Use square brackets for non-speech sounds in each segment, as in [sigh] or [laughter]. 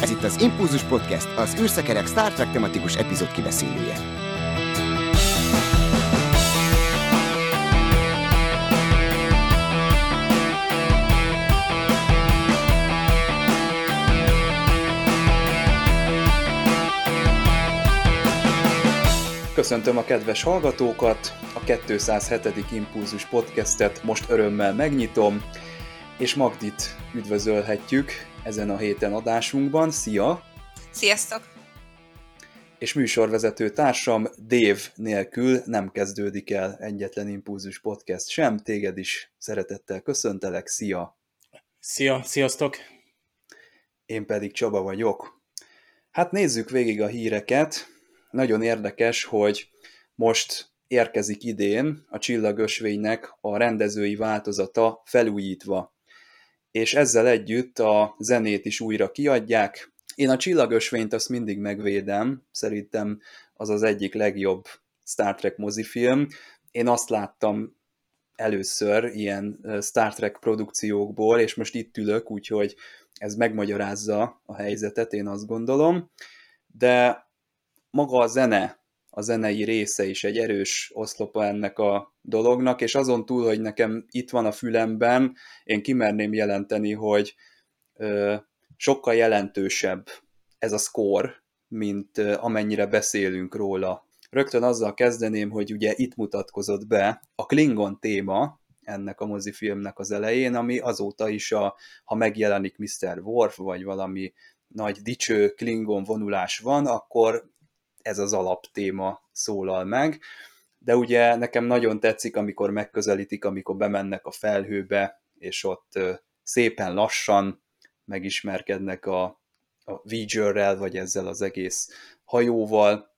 Ez itt az Impulzus Podcast, az űrszekerek Star Trek tematikus epizód kibeszélője. Köszöntöm a kedves hallgatókat, a 207. Impulzus podcastet most örömmel megnyitom, és Magdit üdvözölhetjük ezen a héten adásunkban. Szia! Sziasztok! És műsorvezető társam Dave nélkül nem kezdődik el egyetlen Impulzus podcast sem. Téged is szeretettel köszöntelek. Szia! Szia, sziasztok! Én pedig Csaba vagyok. Hát nézzük végig a híreket. Nagyon érdekes, hogy most érkezik idén a csillagösvénynek a rendezői változata felújítva és ezzel együtt a zenét is újra kiadják. Én a csillagösvényt azt mindig megvédem, szerintem az az egyik legjobb Star Trek mozifilm. Én azt láttam először ilyen Star Trek produkciókból, és most itt ülök, úgyhogy ez megmagyarázza a helyzetet, én azt gondolom. De maga a zene, a zenei része is egy erős oszlopa ennek a dolognak, és azon túl, hogy nekem itt van a fülemben, én kimerném jelenteni, hogy ö, sokkal jelentősebb ez a score, mint ö, amennyire beszélünk róla. Rögtön azzal kezdeném, hogy ugye itt mutatkozott be a Klingon téma, ennek a mozifilmnek az elején, ami azóta is, a, ha megjelenik Mr. Worf, vagy valami nagy dicső Klingon vonulás van, akkor ez az alaptéma szólal meg, de ugye nekem nagyon tetszik, amikor megközelítik, amikor bemennek a felhőbe, és ott szépen lassan megismerkednek a, a Voyager-rel, vagy ezzel az egész hajóval,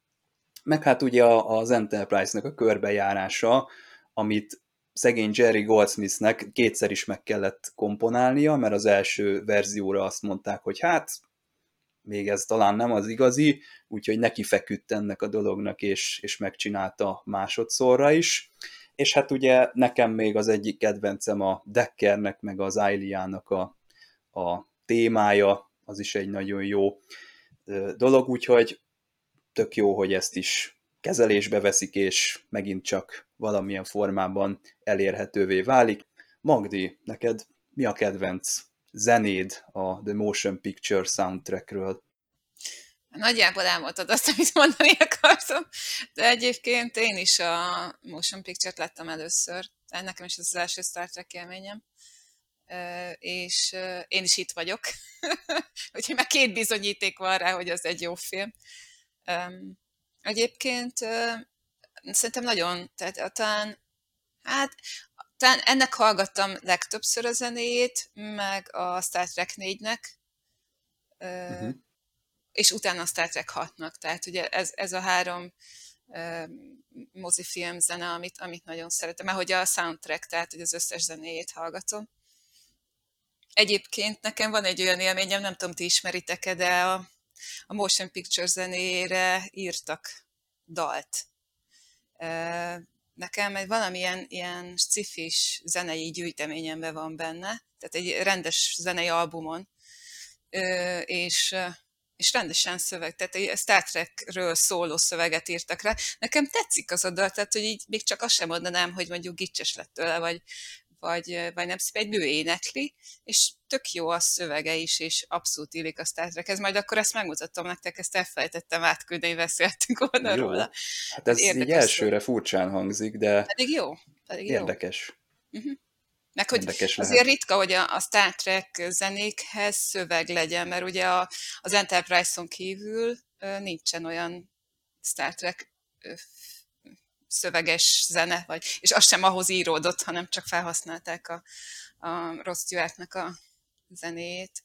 meg hát ugye az Enterprise-nak a körbejárása, amit szegény Jerry Goldsmithnek kétszer is meg kellett komponálnia, mert az első verzióra azt mondták, hogy hát még ez talán nem az igazi, úgyhogy neki feküdt ennek a dolognak, és, és megcsinálta másodszorra is. És hát ugye nekem még az egyik kedvencem a Deckernek, meg az Ailiának a, a témája, az is egy nagyon jó dolog, úgyhogy tök jó, hogy ezt is kezelésbe veszik, és megint csak valamilyen formában elérhetővé válik. Magdi, neked mi a kedvenc zenéd a The Motion Picture soundtrackről? Nagyjából elmondtad azt, amit mondani akartam, de egyébként én is a Motion Picture-t láttam először, nekem is ez az első Star Trek élményem, és én is itt vagyok, [laughs] úgyhogy már két bizonyíték van rá, hogy az egy jó film. Egyébként szerintem nagyon, tehát talán, hát talán ennek hallgattam legtöbbször a zenét, meg a Star Trek 4-nek, uh-huh. és utána a Star Trek 6-nak. Tehát ugye ez, ez a három mozifilm zene, amit, amit nagyon szeretem, mert hogy a soundtrack, tehát hogy az összes zenéjét hallgatom. Egyébként nekem van egy olyan élményem, nem tudom, ti ismeritek-e, de a, a Motion Picture zenére írtak dalt nekem egy valamilyen ilyen scifis zenei gyűjteményemben van benne, tehát egy rendes zenei albumon, és, és rendesen szöveg, tehát egy Star Trekről szóló szöveget írtak rá. Nekem tetszik az a dal, tehát hogy így még csak azt sem mondanám, hogy mondjuk gicses lett tőle, vagy, vagy, vagy nem szép, egy nő énekli, és tök jó a szövege is, és abszolút illik a Star Ez Majd akkor ezt megmutatom nektek, ezt elfelejtettem átküldeni, beszéltünk volna jó. róla. Hát ez érdekes így elsőre szó. furcsán hangzik, de pedig jó. Pedig érdekes. Jó. Uh-huh. Meg hogy Érdekes azért lehet. ritka, hogy a, a Star Trek zenékhez szöveg legyen, mert ugye a, az Enterprise-on kívül nincsen olyan Star Trek szöveges zene, vagy, és az sem ahhoz íródott, hanem csak felhasználták a, a Ross Stewartnak a zenéjét.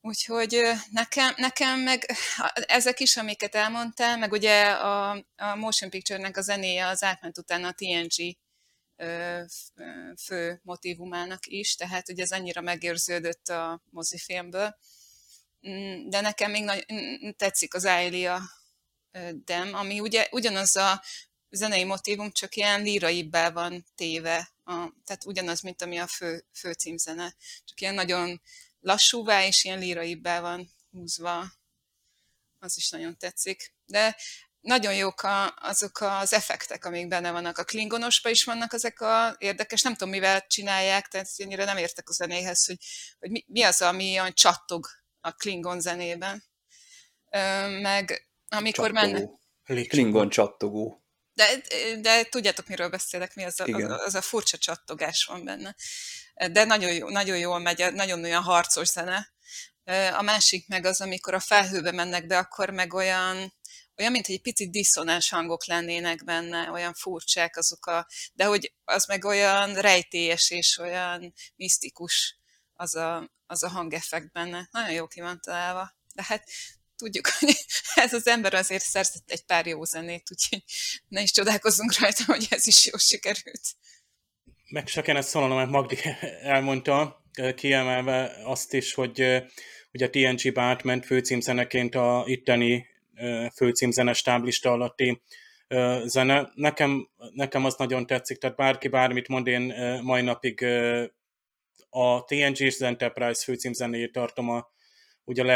Úgyhogy nekem, nekem meg ezek is, amiket elmondtál, meg ugye a, a Motion Picture-nek a zenéje az átment utána a TNG fő motivumának is, tehát ugye ez annyira megérződött a mozifilmből. Mm, de nekem még nagy, mm, tetszik az Ailia Dem, ami ugye ugyanaz a zenei motívum, csak ilyen líraibbá van téve, a, tehát ugyanaz, mint ami a fő, fő címzene, csak ilyen nagyon lassúvá és ilyen líraibbá van húzva. Az is nagyon tetszik. De nagyon jók a, azok az effektek, amik benne vannak. A klingonosba is vannak ezek a érdekes, nem tudom, mivel csinálják, tehát ennyire nem értek a zenéhez, hogy, hogy mi, mi az, ami olyan csattog a klingon zenében. Ö, meg amikor mennek... Klingon csattogó. De, de tudjátok, miről beszélek, mi az a, az, az a furcsa csattogás van benne. De nagyon, jó, nagyon jól megy, nagyon olyan harcos zene. A másik meg az, amikor a felhőbe mennek, de akkor meg olyan, olyan, mint hogy egy picit diszonás hangok lennének benne, olyan furcsák azok a, de hogy az meg olyan rejtélyes és olyan misztikus az a, az a hangeffekt benne. Nagyon jó ki van találva. De hát tudjuk, [laughs] hogy ez az ember azért szerzett egy pár jó zenét, úgyhogy ne is csodálkozzunk rajta, hogy ez is jól sikerült. Meg se kellene szólnom, mert Magdi [laughs] elmondta, kiemelve azt is, hogy ugye a TNG-be átment főcímzeneként a itteni főcímzene stáblista alatti zene. Nekem, nekem az nagyon tetszik, tehát bárki bármit mond, én mai napig a TNG és az Enterprise főcímzenéjét tartom a, ugye a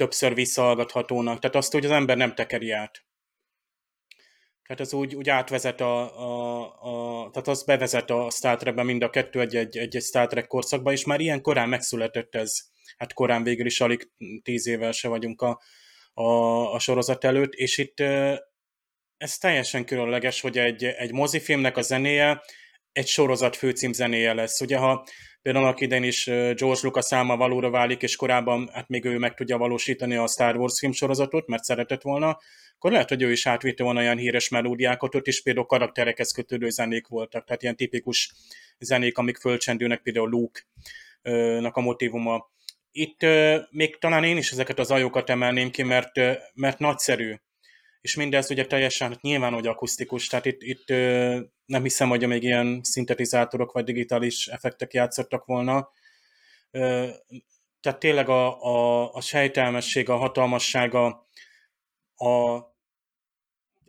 legtöbbször visszahallgathatónak, tehát azt, hogy az ember nem tekeri át. Tehát az úgy, úgy átvezet a, a, a, tehát az bevezet a Star Trekbe mind a kettő egy, egy, egy Star Trek korszakba, és már ilyen korán megszületett ez. Hát korán végül is alig tíz évvel se vagyunk a, a, a sorozat előtt, és itt ez teljesen különleges, hogy egy, egy mozifilmnek a zenéje egy sorozat főcím zenéje lesz. Ugye, ha például annak idején is George Lucas száma valóra válik, és korábban hát még ő meg tudja valósítani a Star Wars filmsorozatot, mert szeretett volna, akkor lehet, hogy ő is átvitte volna olyan híres melódiákat, ott is például karakterekhez kötődő zenék voltak, tehát ilyen tipikus zenék, amik fölcsendülnek, például Luke-nak a motivuma itt még talán én is ezeket az ajokat emelném ki, mert, mert nagyszerű. És mindez ugye teljesen nyilván, hogy akusztikus, tehát itt, itt nem hiszem, hogy még ilyen szintetizátorok vagy digitális effektek játszottak volna. Tehát tényleg a, a, a sejtelmesség, a hatalmassága, a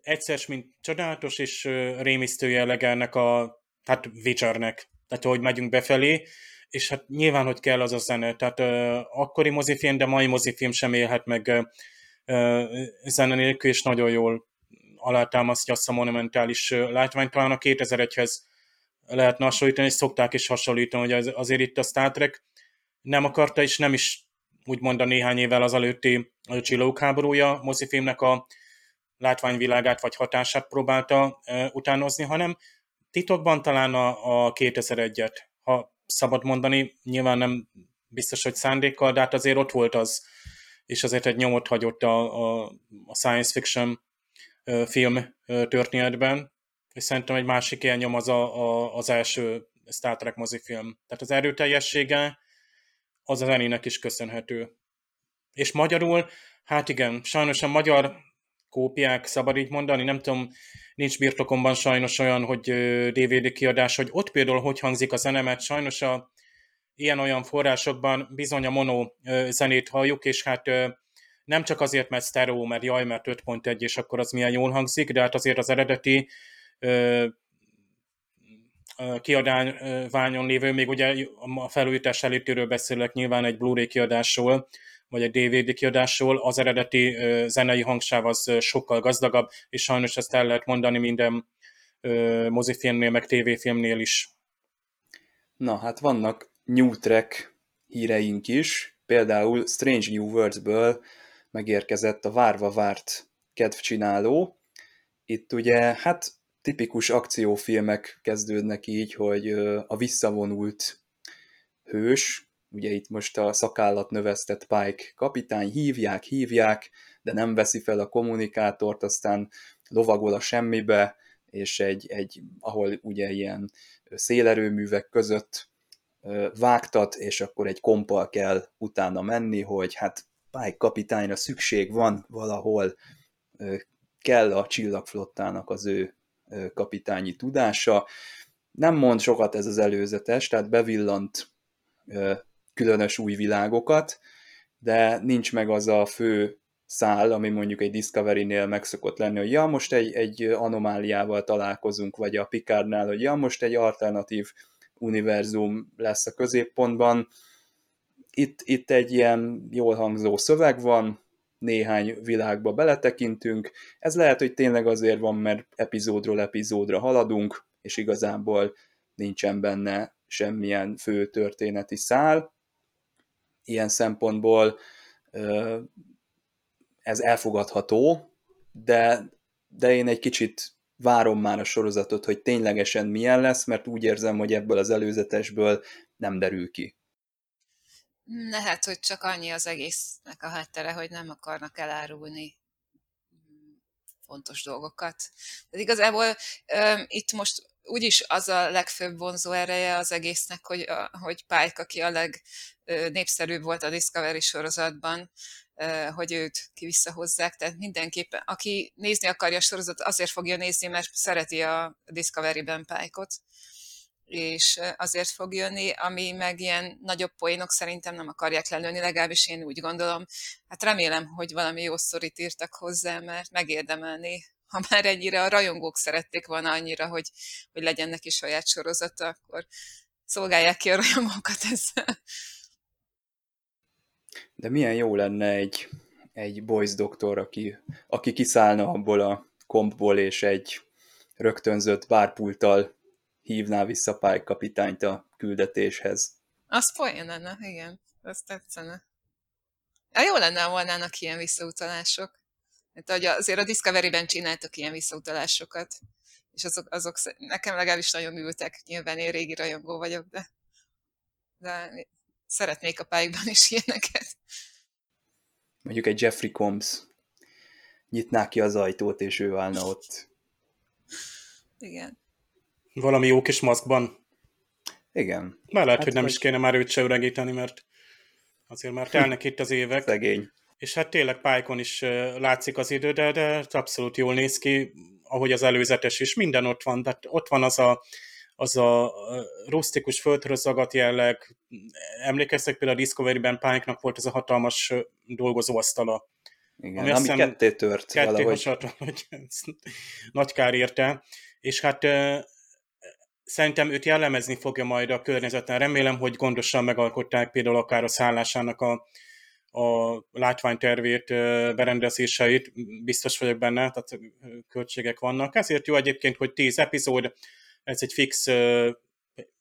egyszer, mint csodálatos és rémisztő jellege ennek a, hát Witchernek. Tehát, hogy megyünk befelé, és hát nyilván, hogy kell az a zene, tehát akkori mozifilm, de mai mozifilm sem élhet meg zene nélkül, és nagyon jól alátámasztja azt a monumentális látványt. Talán a 2001-hez lehetne hasonlítani, és szokták is hasonlítani, hogy az, azért itt a Star Trek nem akarta, és nem is úgymond a néhány évvel az előtti Csillók háborúja mozifilmnek a látványvilágát vagy hatását próbálta uh, utánozni, hanem titokban talán a, a 2001-et, ha szabad mondani, nyilván nem biztos, hogy szándékkal, de hát azért ott volt az, és azért egy nyomot hagyott a, a, a science fiction film történetben, és szerintem egy másik ilyen nyom az a, a, az első Star Trek mozifilm. Tehát az erőteljessége az az zenének is köszönhető. És magyarul, hát igen, sajnos a magyar kópiák, szabad így mondani, nem tudom, nincs birtokomban sajnos olyan, hogy DVD kiadás, hogy ott például hogy hangzik a zenemet, sajnos a ilyen-olyan forrásokban bizony a mono zenét halljuk, és hát nem csak azért, mert stereo, mert jaj, mert 5.1, és akkor az milyen jól hangzik, de hát azért az eredeti kiadványon lévő, még ugye a felújítás előttéről beszélek nyilván egy Blu-ray kiadásról, vagy egy DVD kiadásról, az eredeti zenei hangsáv az sokkal gazdagabb, és sajnos ezt el lehet mondani minden mozifilmnél, meg tévéfilmnél is. Na, hát vannak New Trek híreink is, például Strange New Worlds-ből megérkezett a várva várt kedvcsináló. Itt ugye, hát tipikus akciófilmek kezdődnek így, hogy a visszavonult hős, ugye itt most a szakállat növesztett Pike kapitány, hívják, hívják, de nem veszi fel a kommunikátort, aztán lovagol a semmibe, és egy, egy ahol ugye ilyen szélerőművek között vágtat, és akkor egy kompal kell utána menni, hogy hát Pike kapitányra szükség van valahol, kell a csillagflottának az ő kapitányi tudása. Nem mond sokat ez az előzetes, tehát bevillant különös új világokat, de nincs meg az a fő szál, ami mondjuk egy Discovery-nél meg szokott lenni, hogy ja, most egy, egy anomáliával találkozunk, vagy a Picardnál, hogy ja, most egy alternatív univerzum lesz a középpontban. itt, itt egy ilyen jól hangzó szöveg van, néhány világba beletekintünk. Ez lehet, hogy tényleg azért van, mert epizódról epizódra haladunk, és igazából nincsen benne semmilyen fő történeti szál. Ilyen szempontból ez elfogadható, de, de én egy kicsit várom már a sorozatot, hogy ténylegesen milyen lesz, mert úgy érzem, hogy ebből az előzetesből nem derül ki. Lehet, hogy csak annyi az egésznek a háttere, hogy nem akarnak elárulni fontos dolgokat. De igazából um, itt most úgyis az a legfőbb vonzó ereje az egésznek, hogy, a, hogy Pike, aki a legnépszerűbb volt a Discovery sorozatban, hogy őt visszahozzák, tehát mindenképpen, aki nézni akarja a sorozatot, azért fogja nézni, mert szereti a Discovery-ben Pike-ot, és azért fog jönni, ami meg ilyen nagyobb poénok szerintem nem akarják lelőni, legalábbis én úgy gondolom. Hát remélem, hogy valami jó sztorit írtak hozzá, mert megérdemelni ha már ennyire a rajongók szerették volna annyira, hogy, hogy legyen neki saját sorozata, akkor szolgálják ki a rajongókat ezzel. De milyen jó lenne egy, egy boys doktor, aki, aki kiszállna abból a kompból, és egy rögtönzött bárpulttal hívná vissza Pike kapitányt a küldetéshez. Az poén lenne, igen. Az tetszene. Ja, jó lenne, ha volnának ilyen visszautalások. Hát azért a Discovery-ben csináltak ilyen visszautalásokat, és azok, azok nekem legalábbis nagyon ültek. Nyilván én régi rajongó vagyok, de, de szeretnék a pályákban is ilyeneket. Mondjuk egy Jeffrey Combs nyitná ki az ajtót, és ő állna ott. Igen. Valami jó kis maszkban. Igen. Már lehet, hát hogy nem vagy... is kéne már őt se öregíteni, mert azért már telnek itt az évek. Szegény. És hát tényleg Pálykon is látszik az idő, de, de abszolút jól néz ki, ahogy az előzetes is, minden ott van, tehát ott van az a, az a rustikus földhöz zagat jelleg. Emlékeztek például a Discovery-ben Pike-nak volt ez a hatalmas dolgozóasztala. Igen, ami, ami ketté tört ketté valahogy. Hogy [laughs] nagy kár érte. És hát szerintem őt jellemezni fogja majd a környezeten. Remélem, hogy gondosan megalkották például akár a szállásának a, a látványtervét, berendezéseit, biztos vagyok benne, tehát költségek vannak. Ezért jó egyébként, hogy 10 epizód, ez egy fix,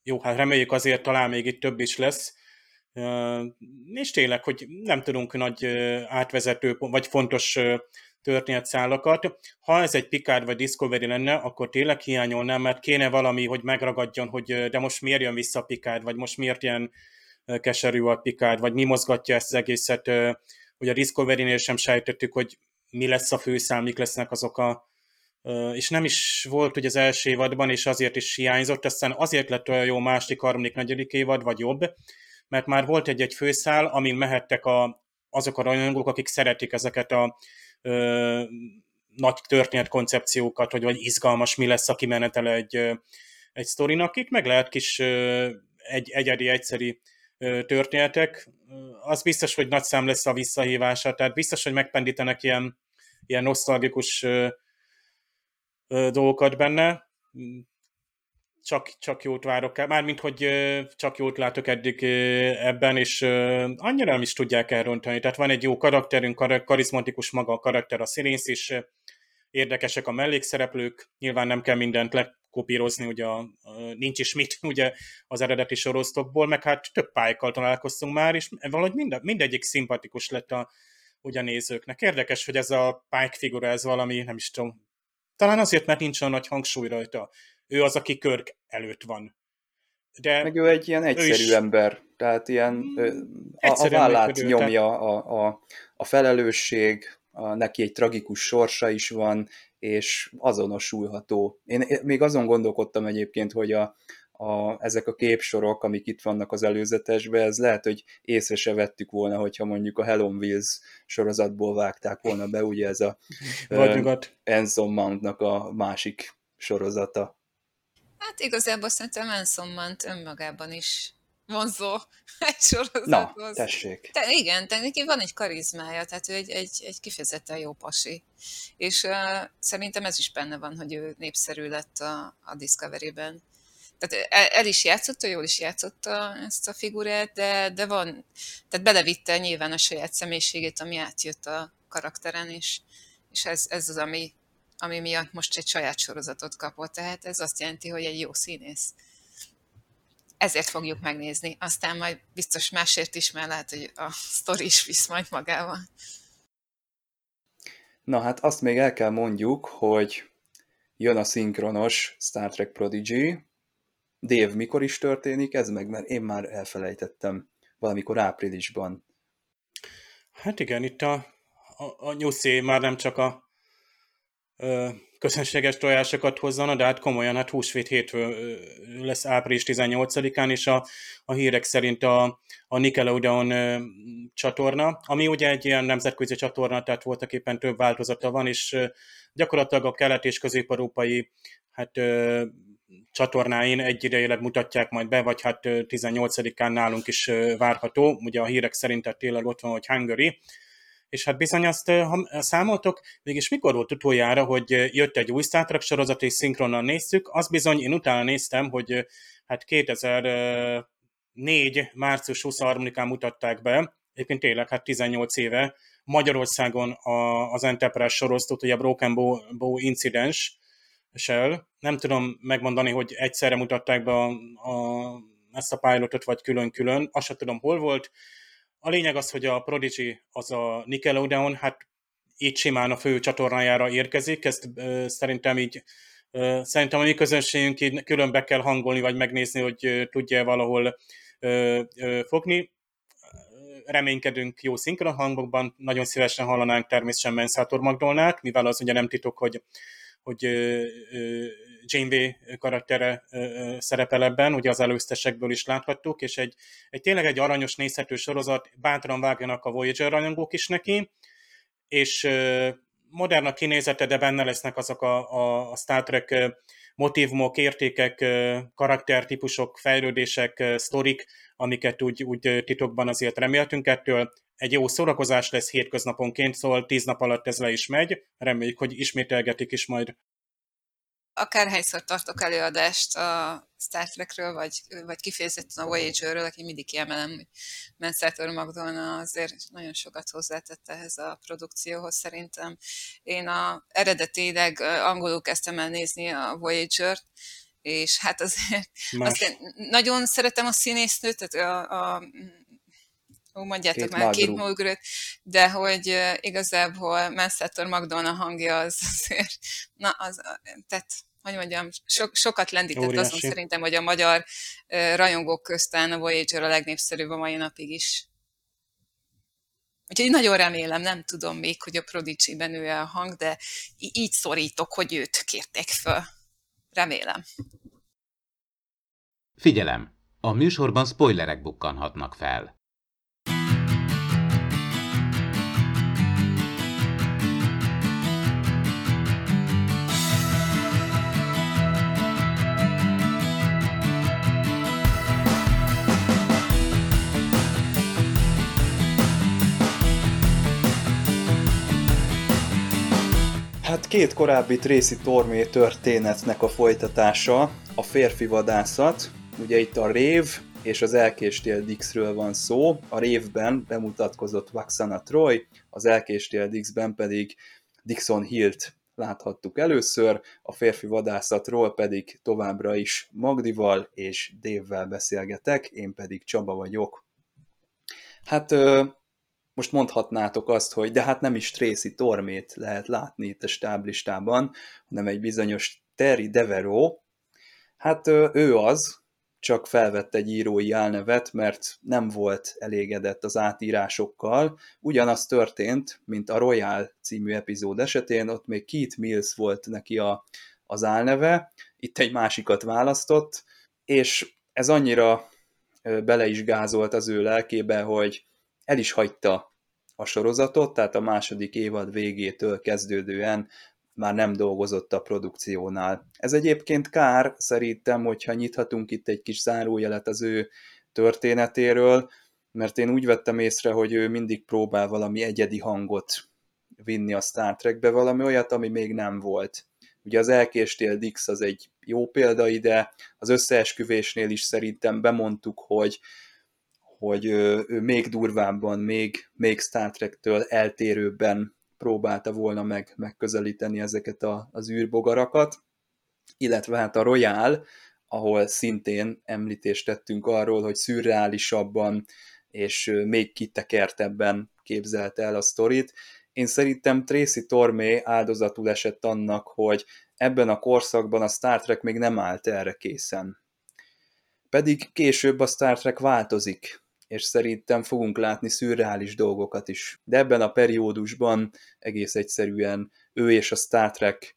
jó, hát reméljük azért talán még itt több is lesz, és tényleg, hogy nem tudunk nagy átvezető, vagy fontos történetszálakat. Ha ez egy Picard vagy Discovery lenne, akkor tényleg hiányolnám, mert kéne valami, hogy megragadjon, hogy de most miért jön vissza Picard, vagy most miért ilyen keserű a Picard, vagy mi mozgatja ezt az egészet, hogy a Discovery-nél sem sejtettük, hogy mi lesz a főszám, mik lesznek azok a és nem is volt hogy az első évadban, és azért is hiányzott, aztán azért lett olyan jó második, harmadik, negyedik évad, vagy jobb, mert már volt egy-egy főszál, amin mehettek a, azok a rajongók, akik szeretik ezeket a ö, nagy történet koncepciókat, hogy vagy izgalmas mi lesz a kimenetele egy, egy sztorinak, itt meg lehet kis ö, egy egyedi, egyszeri történetek. Az biztos, hogy nagy szám lesz a visszahívása, tehát biztos, hogy megpendítenek ilyen, ilyen nosztalgikus dolgokat benne. Csak, csak jót várok el, mármint, hogy csak jót látok eddig ebben, és annyira nem is tudják elrontani. Tehát van egy jó karakterünk, karizmatikus maga a karakter, a színész is, érdekesek a mellékszereplők, nyilván nem kell mindent lekopírozni, ugye a, nincs is mit [laughs] ugye az eredeti sorosztokból, meg hát több pályákkal találkoztunk már, és valahogy mind, mindegyik szimpatikus lett a, ugye a nézőknek. Érdekes, hogy ez a Pike figura, ez valami, nem is tudom, talán azért, mert nincs olyan nagy hangsúly rajta. Ő az, aki Körk előtt van. De Meg ő egy ilyen egyszerű is... ember, tehát ilyen a, a vállát nyomja a, a, a felelősség, a, neki egy tragikus sorsa is van, és azonosulható. Én még azon gondolkodtam egyébként, hogy a, a, ezek a képsorok, amik itt vannak az előzetesben, ez lehet, hogy észre se vettük volna, hogyha mondjuk a Helen Wills sorozatból vágták volna be, ugye ez a [laughs] Enson Mountnak a másik sorozata. Hát igazából szerintem Enson Mount önmagában is vonzó [laughs] egy sorozathoz. Na, tessék. Te, igen, de neki van egy karizmája, tehát ő egy, egy, egy kifejezetten jó pasi. És uh, szerintem ez is benne van, hogy ő népszerű lett a, a Discovery-ben tehát el, el is játszotta, jól is játszotta ezt a figurát, de, de van, tehát belevitte nyilván a saját személyiségét, ami átjött a karakteren, és, és ez, ez az, ami, ami miatt most egy saját sorozatot kapott. Tehát ez azt jelenti, hogy egy jó színész. Ezért fogjuk megnézni. Aztán majd biztos másért is, mert lehet, hogy a sztori is visz majd magával. Na hát azt még el kell mondjuk, hogy jön a szinkronos Star Trek Prodigy. Dave, mikor is történik ez meg? Mert én már elfelejtettem valamikor áprilisban. Hát igen, itt a, a, a nyuszi már nem csak a ö, közönséges tojásokat hozzana, de hát komolyan, hát húsvét hétfő lesz április 18-án, és a, a hírek szerint a, a Nickelodeon ö, csatorna, ami ugye egy ilyen nemzetközi csatorna, tehát voltak éppen több változata van, és ö, gyakorlatilag a kelet- és közép-európai hát, ö, csatornáin egy idejéleg mutatják majd be, vagy hát 18-án nálunk is várható. Ugye a hírek szerint a tényleg ott van, hogy Hungary, és hát bizony azt, ha számoltok, mégis mikor volt utoljára, hogy jött egy új Star Trek sorozat, és szinkronan néztük, az bizony én utána néztem, hogy hát 2004. március 23-án mutatták be, egyébként tényleg hát 18 éve, Magyarországon a, az Enterprise sorozatot, ugye a Broken Bow, Bow Incidens, Shell. Nem tudom megmondani, hogy egyszerre mutatták be a, a, ezt a pilotot, vagy külön-külön, azt sem tudom, hol volt. A lényeg az, hogy a Prodigy az a Nickelodeon, hát így simán a fő csatornájára érkezik, ezt uh, szerintem így uh, szerintem a mi közönségünk így külön be kell hangolni, vagy megnézni, hogy tudja valahol uh, uh, fogni. Reménykedünk jó szinkron hangokban, nagyon szívesen hallanánk természetesen Mensátor Magdolnát, mivel az ugye nem titok, hogy hogy Janeway karaktere szerepel ebben, ugye az előztesekből is láthattuk, és egy, egy tényleg egy aranyos, nézhető sorozat, bátran vágjanak a Voyager rajongók is neki, és modern a kinézete, de benne lesznek azok a, a, a Star Trek motivumok, értékek, karaktertípusok, fejlődések, sztorik, amiket úgy, úgy titokban azért reméltünk ettől. Egy jó szórakozás lesz hétköznaponként, szóval tíz nap alatt ez le is megy. Reméljük, hogy ismételgetik is majd akárhányszor tartok előadást a Star Trekről, vagy, vagy kifejezetten a Voyagerről, aki mindig kiemelem, hogy Menszátor Magdolna azért nagyon sokat hozzátett ehhez a produkcióhoz szerintem. Én a eredetileg angolul kezdtem el nézni a Voyager-t, és hát azért, azért nagyon szeretem a színésznőt, tehát a, a ó, mondjátok két már, két Mulgret, de hogy igazából Menszátor Magdolna hangja az [laughs] azért, na, az, tehát hogy mondjam, so, sokat lendített Óriási. azon szerintem, hogy a magyar uh, rajongók köztán a Voyager a legnépszerűbb a mai napig is. Úgyhogy nagyon remélem, nem tudom még, hogy a Prodigy-ben ő a hang, de így szorítok, hogy őt kérték föl. Remélem. Figyelem! A műsorban spoilerek bukkanhatnak fel. Két korábbi Tracy Tormé történetnek a folytatása, a férfi vadászat, ugye itt a Rév és az elkéstél Dixről van szó, a Révben bemutatkozott Waxana Troy, az elkéstél Dixben pedig Dixon Hilt láthattuk először, a férfi vadászatról pedig továbbra is Magdival és Dévvel beszélgetek, én pedig Csaba vagyok. Hát most mondhatnátok azt, hogy de hát nem is Tracy Tormét lehet látni itt a stáblistában, hanem egy bizonyos Terry Devero. Hát ő az, csak felvett egy írói álnevet, mert nem volt elégedett az átírásokkal. Ugyanaz történt, mint a Royal című epizód esetén, ott még Keith Mills volt neki a, az álneve, itt egy másikat választott, és ez annyira bele is gázolt az ő lelkébe, hogy el is hagyta a sorozatot, tehát a második évad végétől kezdődően már nem dolgozott a produkciónál. Ez egyébként kár, szerintem, hogyha nyithatunk itt egy kis zárójelet az ő történetéről, mert én úgy vettem észre, hogy ő mindig próbál valami egyedi hangot vinni a Star Trekbe, valami olyat, ami még nem volt. Ugye az elkéstél Dix az egy jó példa ide, az összeesküvésnél is szerintem bemondtuk, hogy, hogy ő, még durvábban, még, még Star Trek-től eltérőbben próbálta volna meg, megközelíteni ezeket a, az űrbogarakat, illetve hát a Royal, ahol szintén említést tettünk arról, hogy szürreálisabban és még kitekertebben képzelte el a sztorit. Én szerintem Tracy Tormé áldozatul esett annak, hogy ebben a korszakban a Star Trek még nem állt erre készen. Pedig később a Star Trek változik, és szerintem fogunk látni szürreális dolgokat is. De ebben a periódusban egész egyszerűen ő és a Star Trek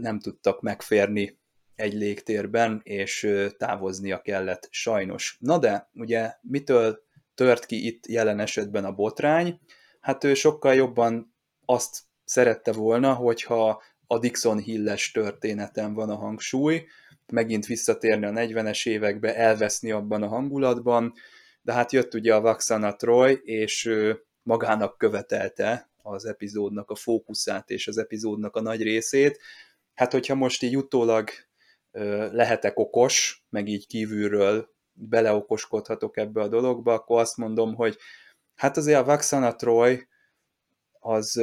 nem tudtak megférni egy légtérben, és távoznia kellett sajnos. Na de, ugye mitől tört ki itt jelen esetben a botrány? Hát ő sokkal jobban azt szerette volna, hogyha a Dixon Hilles történeten van a hangsúly, megint visszatérni a 40-es évekbe, elveszni abban a hangulatban, de hát jött ugye a Vaxana Troy, és magának követelte az epizódnak a fókuszát és az epizódnak a nagy részét. Hát, hogyha most így utólag lehetek okos, meg így kívülről beleokoskodhatok ebbe a dologba, akkor azt mondom, hogy hát azért a Vaxana Troy az,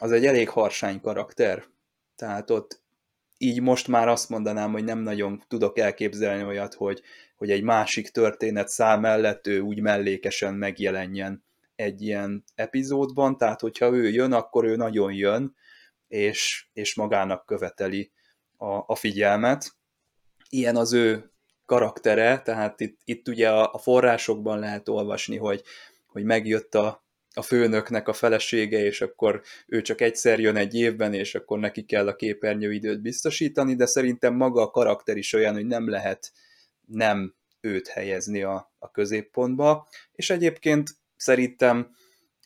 az egy elég harsány karakter. Tehát ott így most már azt mondanám, hogy nem nagyon tudok elképzelni olyat, hogy, hogy egy másik történet szám mellett ő úgy mellékesen megjelenjen egy ilyen epizódban, tehát hogyha ő jön, akkor ő nagyon jön, és, és magának követeli a, a figyelmet. Ilyen az ő karaktere, tehát itt, itt ugye a, a forrásokban lehet olvasni, hogy, hogy megjött a, a főnöknek a felesége, és akkor ő csak egyszer jön egy évben, és akkor neki kell a képernyőidőt biztosítani, de szerintem maga a karakter is olyan, hogy nem lehet nem őt helyezni a, a középpontba, és egyébként szerintem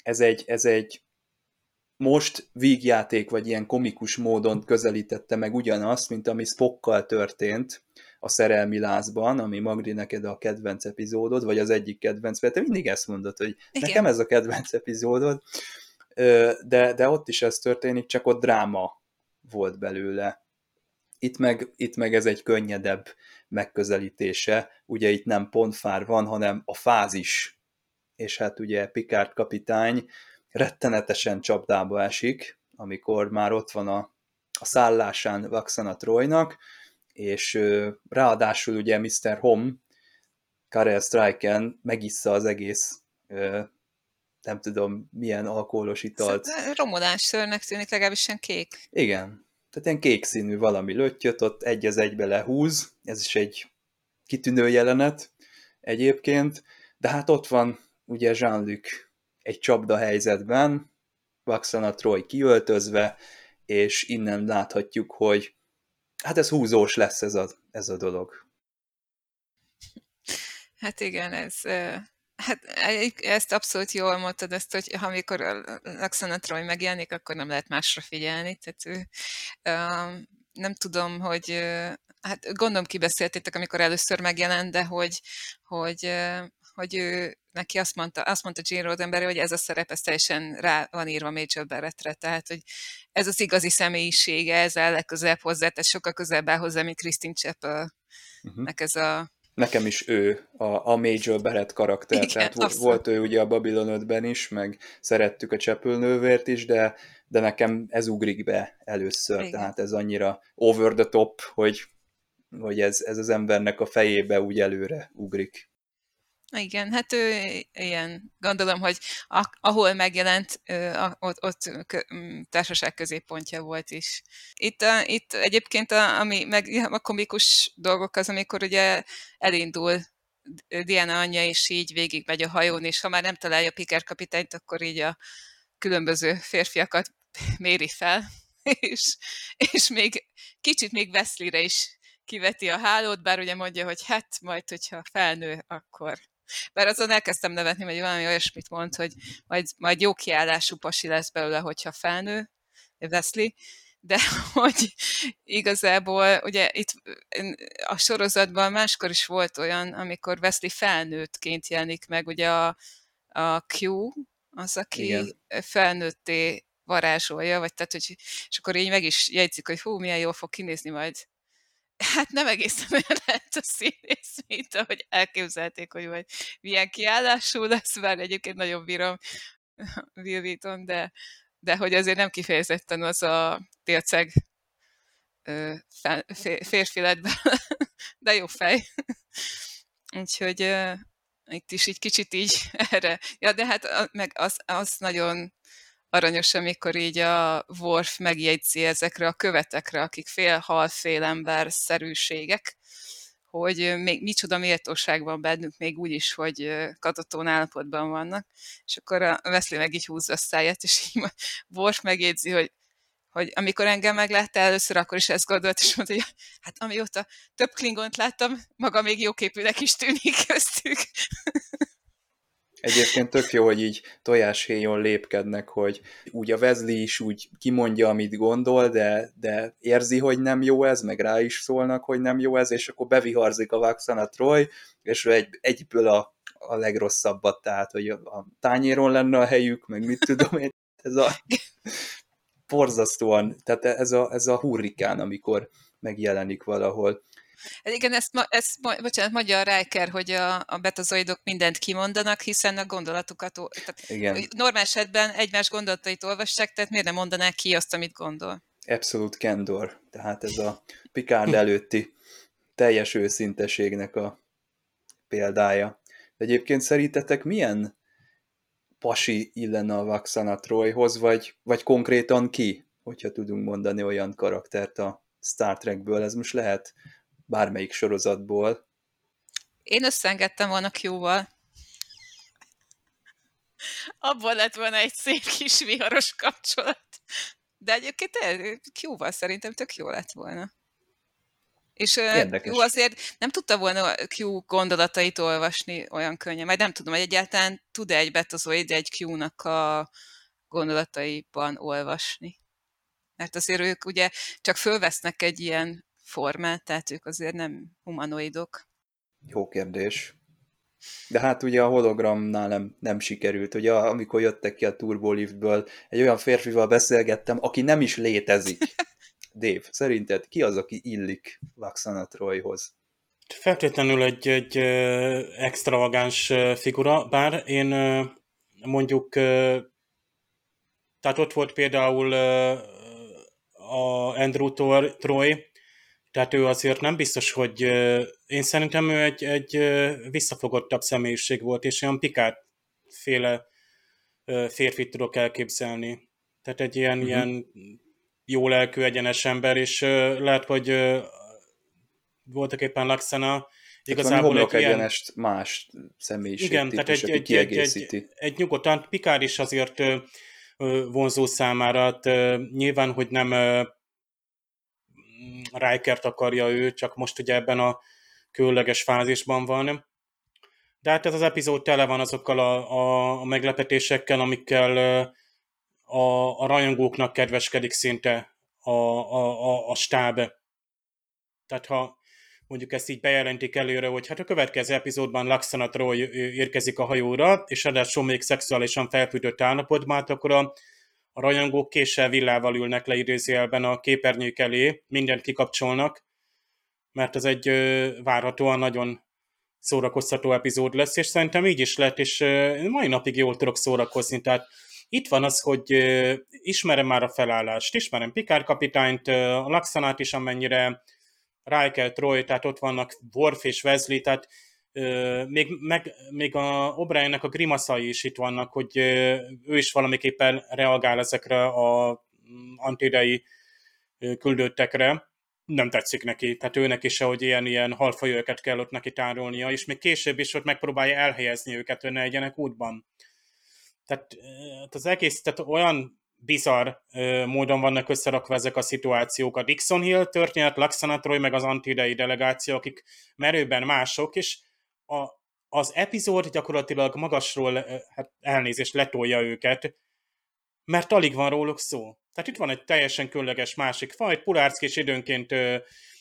ez egy, ez egy most vígjáték, vagy ilyen komikus módon közelítette meg ugyanazt, mint ami Spockkal történt a Szerelmi Lázban, ami Magri neked a kedvenc epizódod, vagy az egyik kedvenc, mert te mindig ezt mondod, hogy Igen. nekem ez a kedvenc epizódod, de, de ott is ez történik, csak ott dráma volt belőle. Itt meg, itt meg ez egy könnyedebb megközelítése, ugye itt nem pontfár van, hanem a fázis, és hát ugye Picard kapitány rettenetesen csapdába esik, amikor már ott van a, a szállásán Vaxana Trojnak, és ráadásul ugye Mr. Hom, Karel Striken megissza az egész nem tudom, milyen alkoholos italt. Romodás szörnek tűnik, legalábbis ilyen kék. Igen. Tehát ilyen kék színű valami löttyöt, ott egy az egybe lehúz, ez is egy kitűnő jelenet egyébként, de hát ott van ugye Jean-Luc egy csapda helyzetben, Vaxana Troy kiöltözve, és innen láthatjuk, hogy hát ez húzós lesz ez a, ez a dolog. Hát igen, ez, hát ezt abszolút jól mondtad, ezt, hogy ha amikor a Laxana Troy megjelenik, akkor nem lehet másra figyelni, tehát ő, nem tudom, hogy hát gondolom kibeszéltétek, amikor először megjelent, de hogy, hogy, hogy ő neki azt mondta, azt mondta Gene Roddenberry, hogy ez a szerep, ez teljesen rá van írva Major Barrettre, tehát, hogy ez az igazi személyisége, ez a legközelebb hozzá, tehát sokkal közelebb áll hozzá, mint Christine Chappell. Uh-huh. ez a Nekem is ő a, a Major Barrett karakter, Igen, tehát abszolút. volt ő ugye a Babylon 5-ben is, meg szerettük a Chapel nővért is, de, de nekem ez ugrik be először, Igen. tehát ez annyira over the top, hogy, hogy ez, ez az embernek a fejébe úgy előre ugrik. Igen, hát ő ilyen, gondolom, hogy ahol megjelent, ott, ott társaság középpontja volt is. Itt, a, itt egyébként, a, ami meg a komikus dolgok az, amikor ugye elindul Diana anyja, és így végig megy a hajón, és ha már nem találja Piker kapitányt, akkor így a különböző férfiakat méri fel, [laughs] és, és még kicsit még Wesley-re is kiveti a hálót, bár ugye mondja, hogy hát majd, hogyha felnő, akkor bár azon elkezdtem nevetni, hogy valami olyasmit mond, hogy majd, majd jó kiállású pasi lesz belőle, hogyha felnő, Wesley, de [laughs] hogy igazából ugye itt a sorozatban máskor is volt olyan, amikor Wesley felnőttként jelenik meg, ugye a, a Q, az, aki Igen. felnőtté varázsolja, vagy tehát, hogy, és akkor így meg is jegyzik, hogy hú, milyen jól fog kinézni majd. Hát nem egészen olyan [laughs] lehet a színész, mint ahogy elképzelték, hogy majd milyen kiállású lesz, bár egyébként nagyon bírom [laughs] Will de, de hogy azért nem kifejezetten az a télceg férfi lett [laughs] de jó fej. Úgyhogy itt is így kicsit így erre. Ja, de hát meg az, az nagyon aranyos, amikor így a Worf megjegyzi ezekre a követekre, akik fél-hal, fél-ember szerűségek, hogy még micsoda méltóság van bennük, még úgy is, hogy katatón állapotban vannak. És akkor a Wesley meg így húzza a száját, és így Worf megjegyzi, hogy hogy amikor engem meglátta először, akkor is ezt gondolt, és mondta, hogy hát amióta több klingont láttam, maga még jóképűnek is tűnik köztük. Egyébként tök jó, hogy így tojáshéjon lépkednek, hogy úgy a Wesley is úgy kimondja, amit gondol, de, de érzi, hogy nem jó ez, meg rá is szólnak, hogy nem jó ez, és akkor beviharzik a Vaxana Troy, és ő egy, egyből a, a legrosszabbat, tehát, hogy a tányéron lenne a helyük, meg mit tudom én, ez a [laughs] borzasztóan, tehát ez a, ez a hurrikán, amikor megjelenik valahol. Hát igen, ezt, ma, ezt bocsánat, magyar Riker, hogy a, a betazoidok mindent kimondanak, hiszen a gondolatukat, tehát Igen. normál esetben egymás gondolatait olvassák, tehát miért nem mondanák ki azt, amit gondol? Abszolút candor, tehát ez a [laughs] Picard előtti teljes őszinteségnek a példája. De egyébként szerintetek milyen pasi illene a Vaxana Troyhoz, vagy, vagy konkrétan ki, hogyha tudunk mondani olyan karaktert a Star Trekből, ez most lehet bármelyik sorozatból. Én összeengedtem volna Q-val. Abból lett volna egy szép kis viharos kapcsolat. De egyébként Q-val szerintem tök jó lett volna. És Érdekes. jó, azért nem tudta volna Q gondolatait olvasni olyan könnyen, majd nem tudom, hogy egyáltalán tud-e egy betazoid egy Q-nak a gondolataiban olvasni. Mert azért ők ugye csak fölvesznek egy ilyen formát, tehát ők azért nem humanoidok. Jó kérdés. De hát ugye a hologramnál nem, nem sikerült. Ugye amikor jöttek ki a turboliftből, egy olyan férfival beszélgettem, aki nem is létezik. [laughs] Dave, szerinted ki az, aki illik Vaxana Troyhoz? Feltétlenül egy, egy extravagáns figura, bár én mondjuk, tehát ott volt például a Andrew Troy, tehát ő azért nem biztos, hogy én szerintem ő egy, egy visszafogottabb személyiség volt, és olyan Pikát féle férfit tudok elképzelni. Tehát egy ilyen, uh-huh. ilyen jó lelkű, egyenes ember, és lehet, hogy voltak éppen Laxana, igazából egy egyenest ilyen... más személyiség igen, típus, tehát egy, egy, egy, egy, egy nyugodtan, Pikár is azért vonzó számára, hát, nyilván, hogy nem Rikert akarja ő, csak most ugye ebben a különleges fázisban van. De hát ez az epizód tele van azokkal a, a, a meglepetésekkel, amikkel a, a rajongóknak kedveskedik szinte a, a, a, a stáb. Tehát ha mondjuk ezt így bejelentik előre, hogy hát a következő epizódban Laxana Troy érkezik a hajóra, és ráadásul még szexuálisan felfűtött állapotban, hát akkor a, a rajongók késsel villával ülnek le idézőjelben a képernyők elé, mindent kikapcsolnak, mert ez egy várhatóan nagyon szórakoztató epizód lesz, és szerintem így is lett, és mai napig jól tudok szórakozni, tehát itt van az, hogy ismerem már a felállást, ismerem Pikár kapitányt, a Laxanát is, amennyire Riker, Troy, tehát ott vannak Worf és Wesley, tehát még, meg, még a O'Briennek a grimaszai is itt vannak, hogy ő is valamiképpen reagál ezekre a mm, antidei küldöttekre. Nem tetszik neki, tehát őnek is, hogy ilyen-ilyen halfajöket kell ott neki tárolnia, és még később is ott megpróbálja elhelyezni őket, hogy ne egyenek útban. Tehát az egész, tehát olyan bizarr módon vannak összerakva ezek a szituációk. A Dixon Hill történet, Laxana Troy, meg az antidei delegáció, akik merőben mások, és a, az epizód gyakorlatilag magasról hát elnézést letolja őket, mert alig van róluk szó. Tehát itt van egy teljesen különleges másik fajt, Pulárszki is időnként ö,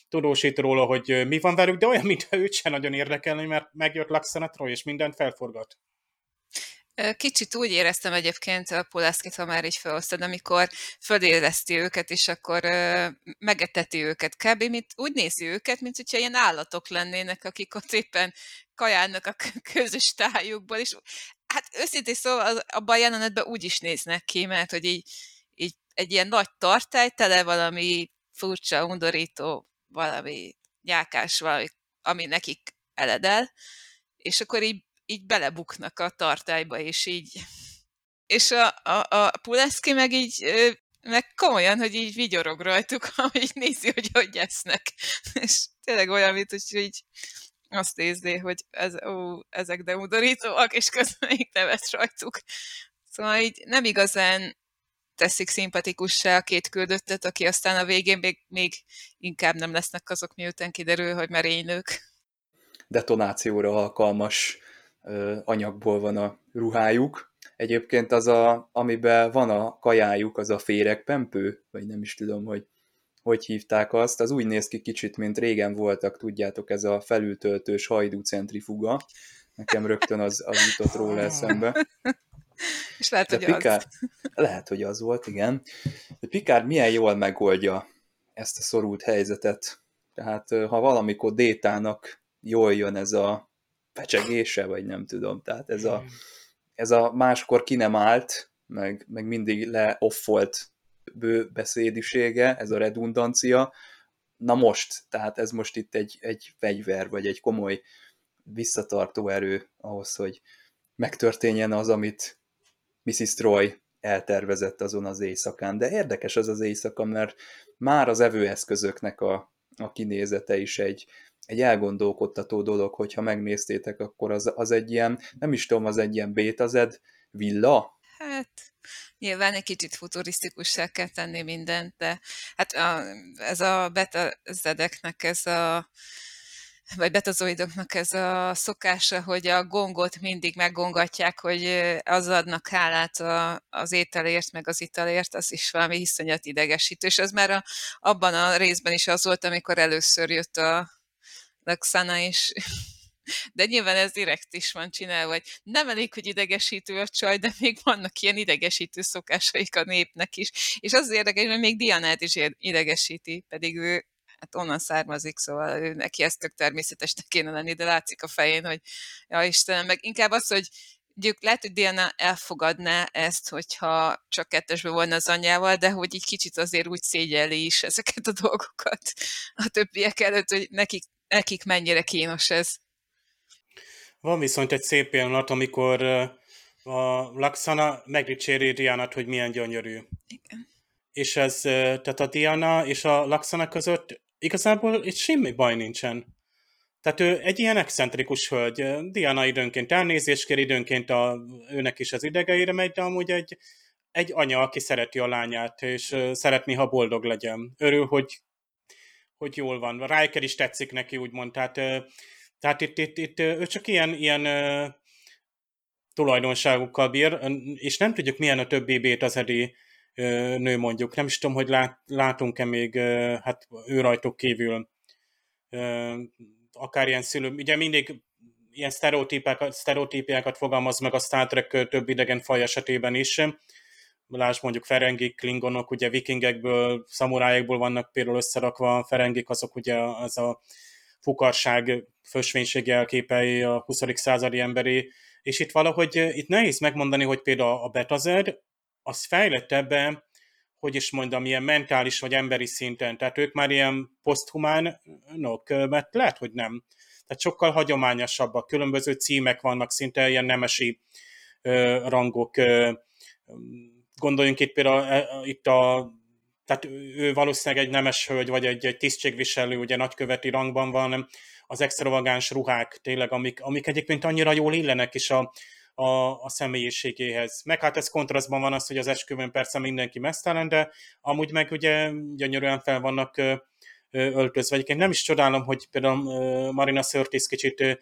tudósít róla, hogy mi van velük, de olyan, mintha őt sem nagyon érdekelni, mert megjött Laxana Troy, és mindent felforgat. Kicsit úgy éreztem egyébként a Polászkit, ha már így felhoztad, amikor föléleszti őket, és akkor megeteti őket. Kb. Mint, úgy nézi őket, mint hogyha ilyen állatok lennének, akik ott éppen kajálnak a közös tájukból, és hát őszintén szóval abban a jelenetben úgy is néznek ki, mert hogy így, így egy ilyen nagy tartály, tele valami furcsa, undorító, valami nyákás, valami, ami nekik eledel, és akkor így így belebuknak a tartályba, és így... És a, a, a Puleszki meg így meg komolyan, hogy így vigyorog rajtuk, [laughs] így nézi, hogy hogy esznek. És tényleg olyan, mint hogy így azt nézni, hogy ez, ó, ezek de udorítóak, és közben még nevet rajtuk. Szóval így nem igazán teszik szimpatikussá a két küldöttet, aki aztán a végén még, még inkább nem lesznek azok, miután kiderül, hogy merénylők. Detonációra alkalmas anyagból van a ruhájuk. Egyébként az, a, amiben van a kajájuk, az a féregpempő, vagy nem is tudom, hogy hogy hívták azt, az úgy néz ki kicsit, mint régen voltak, tudjátok, ez a felültöltős hajdúcentrifuga. Nekem rögtön az, az jutott róla eszembe. És lehet, De hogy Pikár, az. Lehet, hogy az volt, igen. De Pikár milyen jól megoldja ezt a szorult helyzetet. Tehát ha valamikor Détának jól jön ez a fecsegése, vagy nem tudom. Tehát ez a, ez a máskor ki nem állt, meg, meg mindig leoffolt bő beszédisége, ez a redundancia. Na most, tehát ez most itt egy, egy fegyver, vagy egy komoly visszatartó erő ahhoz, hogy megtörténjen az, amit Mrs. Troy eltervezett azon az éjszakán. De érdekes az az éjszaka, mert már az evőeszközöknek a, a kinézete is egy, egy elgondolkodtató dolog, hogyha megnéztétek, akkor az, az egy ilyen, nem is tudom, az egy ilyen bétazed villa? Hát, nyilván egy kicsit futurisztikussá kell tenni mindent, de hát a, ez a betazedeknek ez a vagy betazoidoknak ez a szokása, hogy a gongot mindig meggongatják, hogy az adnak hálát a, az ételért, meg az italért, az is valami iszonyat idegesítő. És ez már a, abban a részben is az volt, amikor először jött a, Laxana is. [laughs] De nyilván ez direkt is van csinálva, hogy nem elég, hogy idegesítő a csaj, de még vannak ilyen idegesítő szokásaik a népnek is. És az érdekes, hogy még Dianát is idegesíti, pedig ő hát onnan származik, szóval ő neki ezt tök természetesnek kéne lenni, de látszik a fején, hogy ja Istenem, meg inkább az, hogy Gyük, lehet, hogy Diana elfogadná ezt, hogyha csak kettesben volna az anyjával, de hogy így kicsit azért úgy szégyeli is ezeket a dolgokat a többiek előtt, hogy nekik nekik mennyire kínos ez. Van viszont egy szép pillanat, amikor a Laxana megdicséri Dianát, hogy milyen gyönyörű. Igen. És ez, tehát a Diana és a Laxana között igazából itt semmi baj nincsen. Tehát ő egy ilyen excentrikus hölgy. Diana időnként elnézést kér, időnként a, őnek is az idegeire megy, de amúgy egy, egy anya, aki szereti a lányát, és szeretné, ha boldog legyen. Örül, hogy hogy jól van. Riker is tetszik neki, úgymond. Tehát, tehát itt, itt, itt ő csak ilyen, ilyen tulajdonságokkal bír, és nem tudjuk, milyen a többi bét az edi nő mondjuk. Nem is tudom, hogy lát, látunk-e még hát ő rajtuk kívül akár ilyen szülő, ugye mindig ilyen sztereotípiákat, sztereotípiákat fogalmaz meg a Star Trek több idegen faj esetében is, Lásd mondjuk ferengik, klingonok, ugye vikingekből, szamurájekból vannak például összerakva, ferengik azok ugye az a fukarság fösvénység jelképei a 20. századi emberi, és itt valahogy itt nehéz megmondani, hogy például a Betazer az fejlett ebbe, hogy is mondjam, ilyen mentális vagy emberi szinten, tehát ők már ilyen poszthumánok, mert lehet, hogy nem. Tehát sokkal hagyományosabbak, különböző címek vannak, szinte ilyen nemesi ö, rangok, ö, gondoljunk itt például e, e, itt a tehát ő valószínűleg egy nemes hölgy, vagy egy, egy tisztségviselő, ugye nagyköveti rangban van, az extravagáns ruhák tényleg, amik, amik egyébként annyira jól illenek is a, a, a személyiségéhez. Meg hát ez kontrasztban van az, hogy az esküvőn persze mindenki mesztelen, de amúgy meg ugye gyönyörűen fel vannak öltözve. Egyébként nem is csodálom, hogy például Marina Sörtis kicsit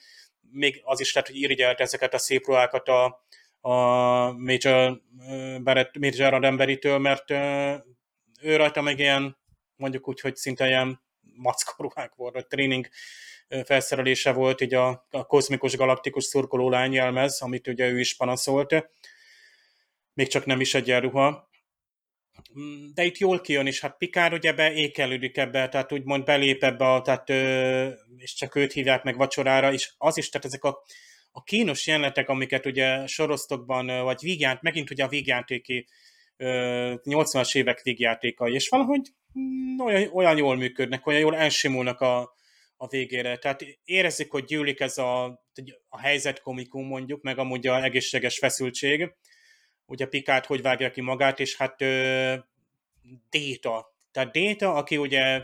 még az is lehet, hogy irigyelt ezeket a szép ruhákat a, a Major, Barrett, Major Roddenberry-től, mert ő rajta meg ilyen, mondjuk úgy, hogy szinte ilyen mackaruhák volt, vagy tréning felszerelése volt, így a, a kozmikus galaktikus szurkoló lányjelmez, amit ugye ő is panaszolt, még csak nem is egyenruha. De itt jól kijön, és hát Pikár ugye beékelődik ebbe, tehát úgymond belép ebbe, tehát, és csak őt hívják meg vacsorára, és az is, tehát ezek a, a kínos jelenetek, amiket ugye sorosztokban, vagy vígjánt, megint ugye a vígjátéki 80-as évek vígjátékai, és valahogy mm, olyan, olyan jól működnek, olyan jól elsimulnak a, a végére. Tehát érezzük, hogy gyűlik ez a, a helyzet komikum mondjuk, meg amúgy a egészséges feszültség. Ugye Pikát hogy vágja ki magát, és hát ö, Déta. Tehát Déta, aki ugye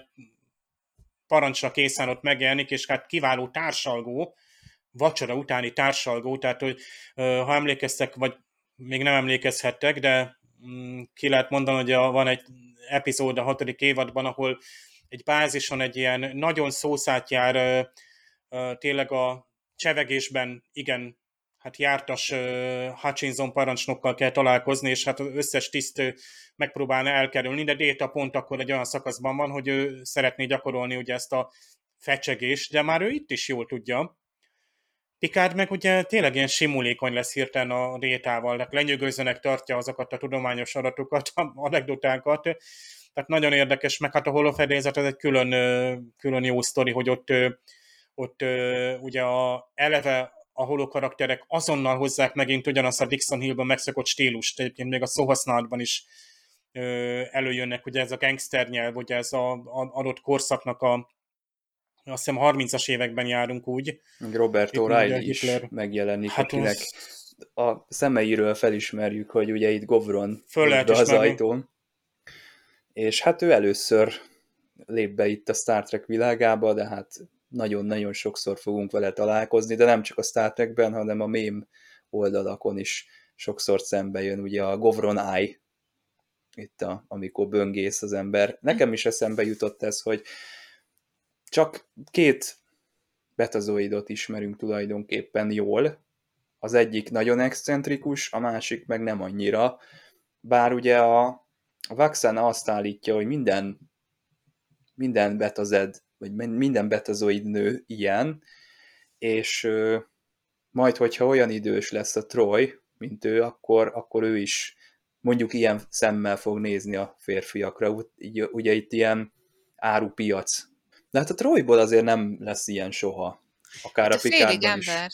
parancsra készen ott megjelenik, és hát kiváló társalgó, vacsora utáni társalgó, tehát hogy ha emlékeztek, vagy még nem emlékezhettek, de mm, ki lehet mondani, hogy van egy epizód a hatodik évadban, ahol egy bázison egy ilyen nagyon szószátjár, tényleg a csevegésben igen, hát jártas Hutchinson parancsnokkal kell találkozni, és hát az összes tiszt megpróbálna elkerülni, de Déta pont akkor egy olyan szakaszban van, hogy ő szeretné gyakorolni ugye ezt a fecsegést, de már ő itt is jól tudja. Picard meg ugye tényleg ilyen simulékony lesz hirtelen a Détával, tehát lenyűgözőnek tartja azokat a tudományos adatokat, [laughs] anekdotákat, tehát nagyon érdekes, meg hát a holofedélzet az egy külön, külön jó sztori, hogy ott, ott ugye a, eleve a holó karakterek azonnal hozzák megint ugyanazt a Dixon Hillban megszokott stílust, egyébként még a szóhasználatban is előjönnek, ugye ez a gangster nyelv, ugye ez a, a adott korszaknak a azt hiszem 30-as években járunk úgy. Robert O'Reilly is Hitler. megjelenik, hát akinek az... a szemeiről felismerjük, hogy ugye itt Govron Föl az ajtón és hát ő először lép be itt a Star Trek világába, de hát nagyon-nagyon sokszor fogunk vele találkozni, de nem csak a Star Trekben, hanem a mém oldalakon is sokszor szembe jön, ugye a Govron Eye, itt a, amikor böngész az ember. Nekem is eszembe jutott ez, hogy csak két betazoidot ismerünk tulajdonképpen jól, az egyik nagyon excentrikus, a másik meg nem annyira, bár ugye a, a Vaxana azt állítja, hogy minden, minden betazed, vagy minden betazoid nő ilyen, és ö, majd, hogyha olyan idős lesz a Troy, mint ő, akkor, akkor ő is mondjuk ilyen szemmel fog nézni a férfiakra. Ugye, itt ilyen árupiac. De hát a Troyból azért nem lesz ilyen soha. Akár hát a, a is. ember.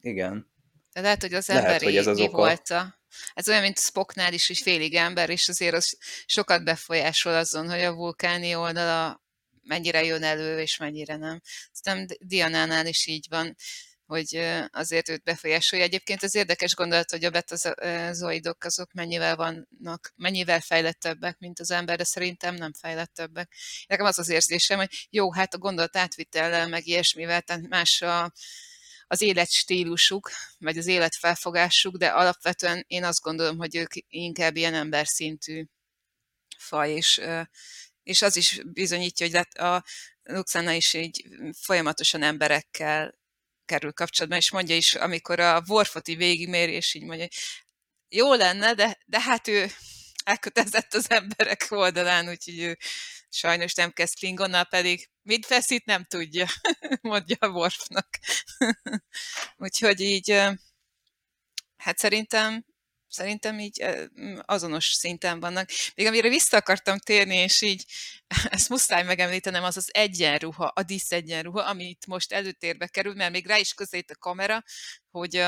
Igen. De lehet, hogy az emberi lehet, hogy ez az oka. volt a ez olyan, mint Spocknál is, hogy félig ember, és azért az sokat befolyásol azon, hogy a vulkáni oldala mennyire jön elő, és mennyire nem. Aztán Dianánál is így van, hogy azért őt befolyásolja. Egyébként az érdekes gondolat, hogy a betazoidok azok mennyivel vannak, mennyivel fejlettebbek, mint az ember, de szerintem nem fejlettebbek. Nekem az az érzésem, hogy jó, hát a gondolat átvitellel, meg ilyesmivel, tehát más a, az életstílusuk, vagy az életfelfogásuk, de alapvetően én azt gondolom, hogy ők inkább ilyen emberszintű faj, és, és az is bizonyítja, hogy hát a Luxana is így folyamatosan emberekkel kerül kapcsolatban, és mondja is, amikor a Worfot így végigméri, így mondja, jó lenne, de, de hát ő elkötelezett az emberek oldalán, úgyhogy ő sajnos nem kezd Klingonnal, pedig mit feszít, nem tudja, [laughs] mondja a Worfnak. [laughs] Úgyhogy így, hát szerintem szerintem így azonos szinten vannak. Még amire vissza akartam térni, és így [laughs] ezt muszáj megemlítenem, az az egyenruha, a dísz egyenruha, ami itt most előtérbe kerül, mert még rá is közét a kamera, hogy,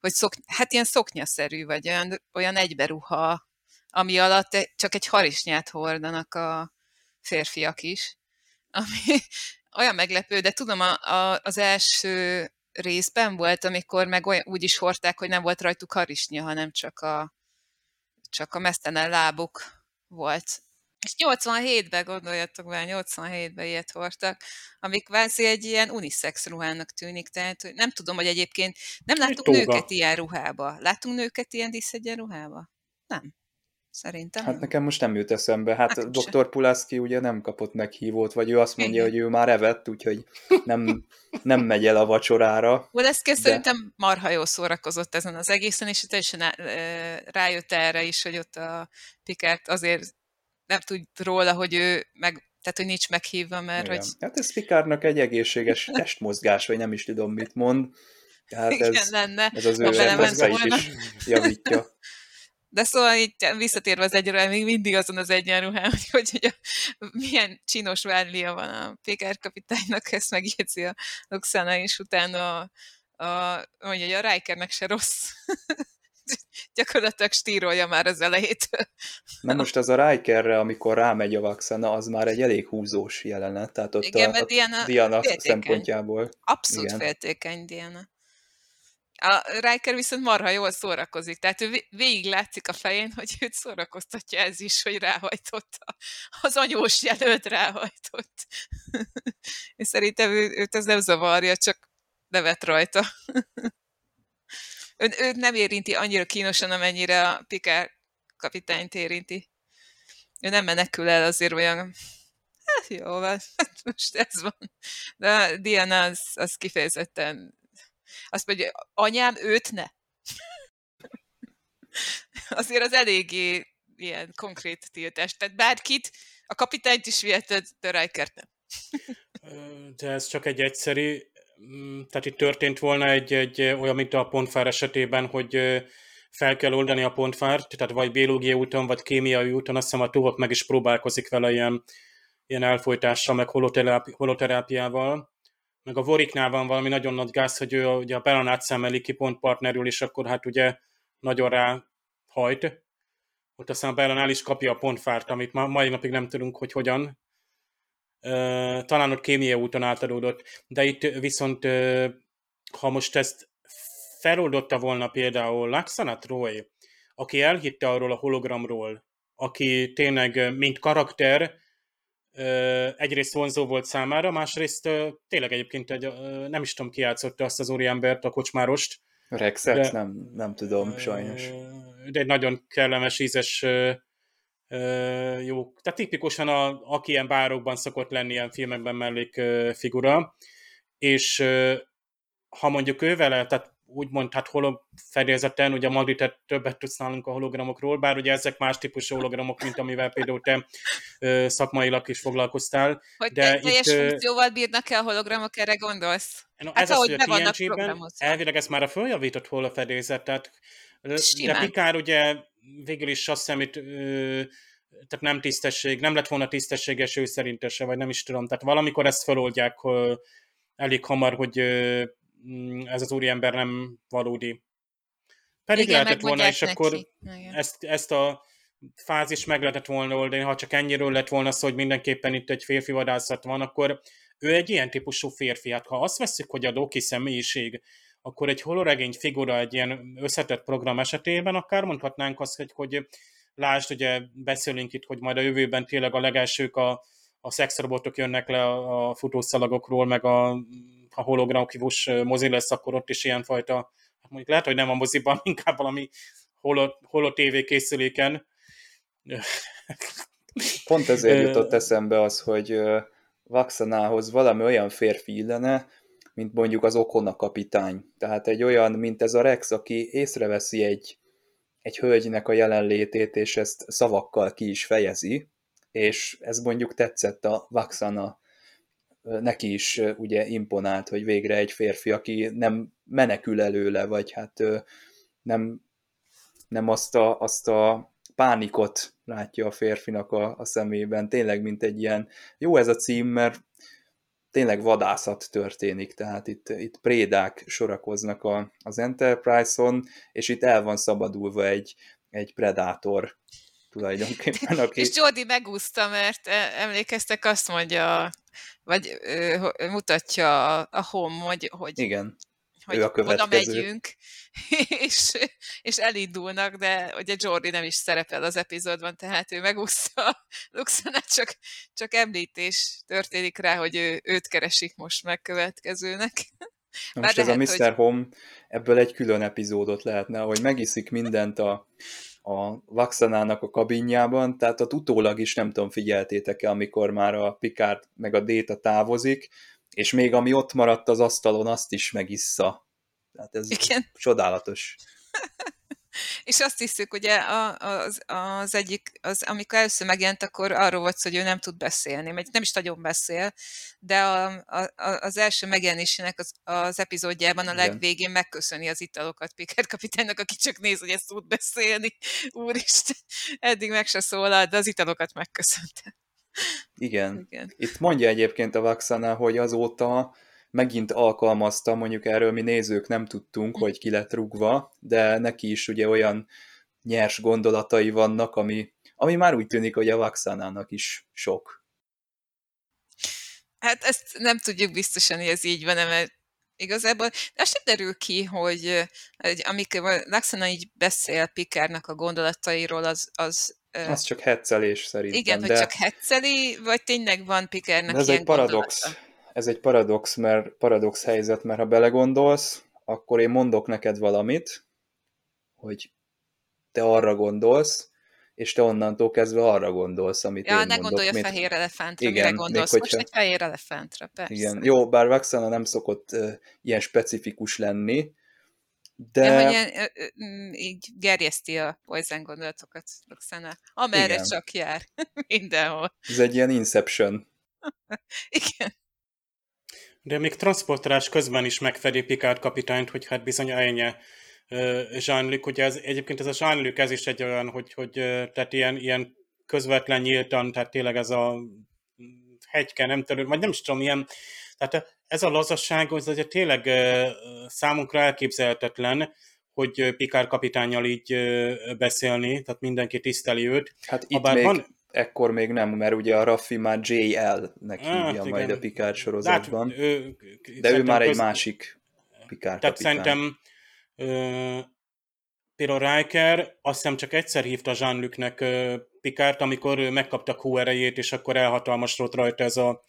hogy szok, hát ilyen szoknyaszerű, vagy olyan, olyan egyberuha, ami alatt csak egy harisnyát hordanak a férfiak is, [laughs] ami olyan meglepő, de tudom, a, a, az első részben volt, amikor meg olyan, úgy is hordták, hogy nem volt rajtuk harisnya, hanem csak a, csak a mesztelen lábuk volt. És 87-ben gondoljatok be, 87-ben ilyet hordtak, amik kvázi egy ilyen unisex ruhának tűnik, tehát hogy nem tudom, hogy egyébként nem láttuk nőket ilyen ruhába. Látunk nőket ilyen díszegyen ruhába? Nem szerintem. Hát nekem most nem jut eszembe. Hát, hát dr. Pulaszki ugye nem kapott meghívót, vagy ő azt mondja, hogy ő már evett, úgyhogy nem, nem megy el a vacsorára. Waleszki de... szerintem marha jól szórakozott ezen az egészen, és teljesen rájött erre is, hogy ott a Pikert azért nem tud róla, hogy ő meg tehát hogy nincs meghívva, mert Igen. hogy... Hát ez Pikárnak egy egészséges [laughs] testmozgás, vagy nem is tudom, mit mond. Tehát Igen, ez, lenne. ez az ő volna. is javítja. De szóval így visszatérve az egyre, még mindig azon az egyenruhán, hogy, hogy, hogy a, milyen csinos vádlia van a PKR kapitánynak, ezt megjegyzi a Luxana, és utána a, a, mondja, hogy a Rikernek se rossz. [laughs] Gyakorlatilag stírolja már az elejétől. Na most az a Rikerre, amikor rámegy a Vaxana, az már egy elég húzós jelenet, tehát ott Igen, a, a Diana Diana féltékeny. szempontjából. Abszolút Igen. féltékeny Diana. A Riker viszont marha jól szórakozik, tehát ő vé- végig látszik a fején, hogy őt szórakoztatja ez is, hogy ráhajtotta. Az anyós jelölt ráhajtott. [laughs] És szerintem ő, őt ez nem zavarja, csak nevet rajta. [laughs] Ön, őt nem érinti annyira kínosan, amennyire a Picard kapitányt érinti. Ő nem menekül el azért olyan, hát jó, van, hát most ez van. De Diana az, az kifejezetten azt mondja, anyám, őt ne. Azért az eléggé ilyen konkrét tiltás. Tehát bárkit, a kapitányt is viheted, de Rikert nem. De ez csak egy egyszerű, mm, tehát itt történt volna egy, egy olyan, mint a pontfár esetében, hogy fel kell oldani a pontfárt, tehát vagy biológiai úton, vagy kémiai úton, azt hiszem a Tuvok meg is próbálkozik vele ilyen, ilyen elfolytással, meg holoterápi, holoterápiával. Meg a Voriknál van valami nagyon nagy gáz, hogy ő ugye a Belanát szemeli ki pont partnerül, és akkor hát ugye nagyon rá hajt. Ott aztán a Belanál is kapja a pontfárt, amit ma, mai napig nem tudunk, hogy hogyan, talán ott kémiai úton átadódott, de itt viszont, ha most ezt feloldotta volna például Laxana Troy, aki elhitte arról a hologramról, aki tényleg, mint karakter, egyrészt vonzó volt számára, másrészt tényleg egyébként egy, nem is tudom, ki játszotta azt az úriembert, a kocsmárost, Rexet? De- Nem, nem tudom, sajnos. De egy nagyon kellemes, ízes, jó. Tehát tipikusan, a, aki ilyen bárokban szokott lenni ilyen filmekben mellék figura, és ha mondjuk ő vele, tehát úgymond, hát holofedélzeten, ugye Magdi, te többet tudsz nálunk a hologramokról, bár ugye ezek más típusú hologramok, mint amivel például te ö, szakmailag is foglalkoztál. Hogy De De teljes itt, funkcióval bírnak-e a hologramok, erre gondolsz? No, Hát ez az, ahogy hogy be a TNG-ben elvileg ez már a följavított holofedélzet, tehát de Simán. Pikár ugye végül is azt hiszem, itt, ö, tehát nem tisztesség, nem lett volna tisztességes ő szerintese, vagy nem is tudom, tehát valamikor ezt feloldják ö, elég hamar, hogy ö, ez az úriember nem valódi. Pedig Igen, lehetett volna, és akkor. Igen. ezt, ezt a fázis meg lehetett volna oldani, ha csak ennyiről lett volna szó, hogy mindenképpen itt egy férfi vadászat van, akkor ő egy ilyen típusú férfi. Hát ha azt veszük, hogy a Doki személyiség, akkor egy holoregény figura egy ilyen összetett program esetében, akár mondhatnánk azt, hogy, hogy lásd, ugye beszélünk itt, hogy majd a jövőben tényleg a legelsők a, a szexrobotok jönnek le a, a futószalagokról, meg a, a hologramkívus mozi lesz, akkor ott is ilyenfajta, hát mondjuk lehet, hogy nem a moziban, [laughs] inkább valami holo, holo TV készüléken. [laughs] Pont ezért jutott eszembe az, hogy Vaxanához valami olyan férfi illene, mint mondjuk az Okona kapitány. Tehát egy olyan, mint ez a Rex, aki észreveszi egy, egy hölgynek a jelenlétét, és ezt szavakkal ki is fejezi, és ez mondjuk tetszett a Vaxana, neki is ugye imponált, hogy végre egy férfi, aki nem menekül előle, vagy hát nem, nem azt a, azt a pánikot látja a férfinak a, a szemében, tényleg mint egy ilyen, jó ez a cím, mert tényleg vadászat történik, tehát itt, itt prédák sorakoznak a, az Enterprise-on, és itt el van szabadulva egy, egy predátor tulajdonképpen, [laughs] aki... És Jordi megúszta, mert e- emlékeztek, azt mondja, vagy ö, mutatja a, a home, hogy, hogy, Igen, hogy ő a oda megyünk, [laughs] és, és elindulnak, de ugye Jordi nem is szerepel az epizódban, tehát ő megúszta Luxanát, csak, csak említés történik rá, hogy ő, őt keresik most meg következőnek. Na Bár most ez a lehet, Mr. hogy- Home, ebből egy külön epizódot lehetne, hogy megiszik mindent a, a Vaxanának a kabinjában, tehát ott utólag is nem tudom, figyeltétek-e, amikor már a Picard meg a Data távozik, és még ami ott maradt az asztalon, azt is megissza. Tehát ez Igen. csodálatos. [laughs] És azt hiszük, ugye az, az egyik, az, amikor először megjelent, akkor arról volt hogy ő nem tud beszélni, mert nem is nagyon beszél, de a, a, az első megjelenésének az, az epizódjában a legvégén megköszöni az italokat Pickard kapitánynak, aki csak néz, hogy ezt tud beszélni. Úristen, eddig meg se szólalt, de az italokat megköszönte. Igen. Igen. Itt mondja egyébként a Vaxana, hogy azóta megint alkalmazta, mondjuk erről mi nézők nem tudtunk, hogy ki lett rugva, de neki is ugye olyan nyers gondolatai vannak, ami, ami már úgy tűnik, hogy a Vaxanának is sok. Hát ezt nem tudjuk biztosan, hogy ez így van, mert igazából az sem derül ki, hogy, hogy amikor Laxana így beszél Pikárnak a gondolatairól, az, az az csak hetzelés szerintem. Igen, de... hogy csak hetzeli, vagy tényleg van Pikernek ez ilyen egy paradox. Gondolata? Ez egy paradox, mert paradox helyzet, mert ha belegondolsz, akkor én mondok neked valamit, hogy te arra gondolsz, és te onnantól kezdve arra gondolsz, amit ja, én ne mondok. gondolj a mint... fehér elefántra, igen, mire gondolsz. Még, hogyha... Most egy fehér elefántra, persze. Igen, jó, bár Vaxana nem szokott uh, ilyen specifikus lenni, de... Ja, hogy ilyen, mm, így gerjeszti a poison gondolatokat, Roxana. Amerre Igen. csak jár. [laughs] Mindenhol. Ez egy ilyen Inception. [laughs] Igen. De még transportálás közben is megfedi Picard kapitányt, hogy hát bizony ennyi Jean-Luc, ugye ez, egyébként ez a Jean-Luc, ez is egy olyan, hogy, hogy tehát ilyen, ilyen közvetlen nyíltan, tehát tényleg ez a hegyke, nem tudom, vagy nem is tudom, ilyen tehát ez a lazasság, az ugye tényleg számunkra elképzelhetetlen, hogy Pikár kapitányjal így beszélni, tehát mindenki tiszteli őt. Hát itt Habár még, van... ekkor még nem, mert ugye a Raffi már JL-nek hát, hívja hát, majd a Pikár sorozatban. Hát, ő, de ő már egy köz... másik Pikár Tehát kapitány. szerintem ö, például Riker azt hiszem csak egyszer hívta Jean-Lucnek Pikárt, amikor megkapta Q erejét, és akkor elhatalmasodott rajta ez a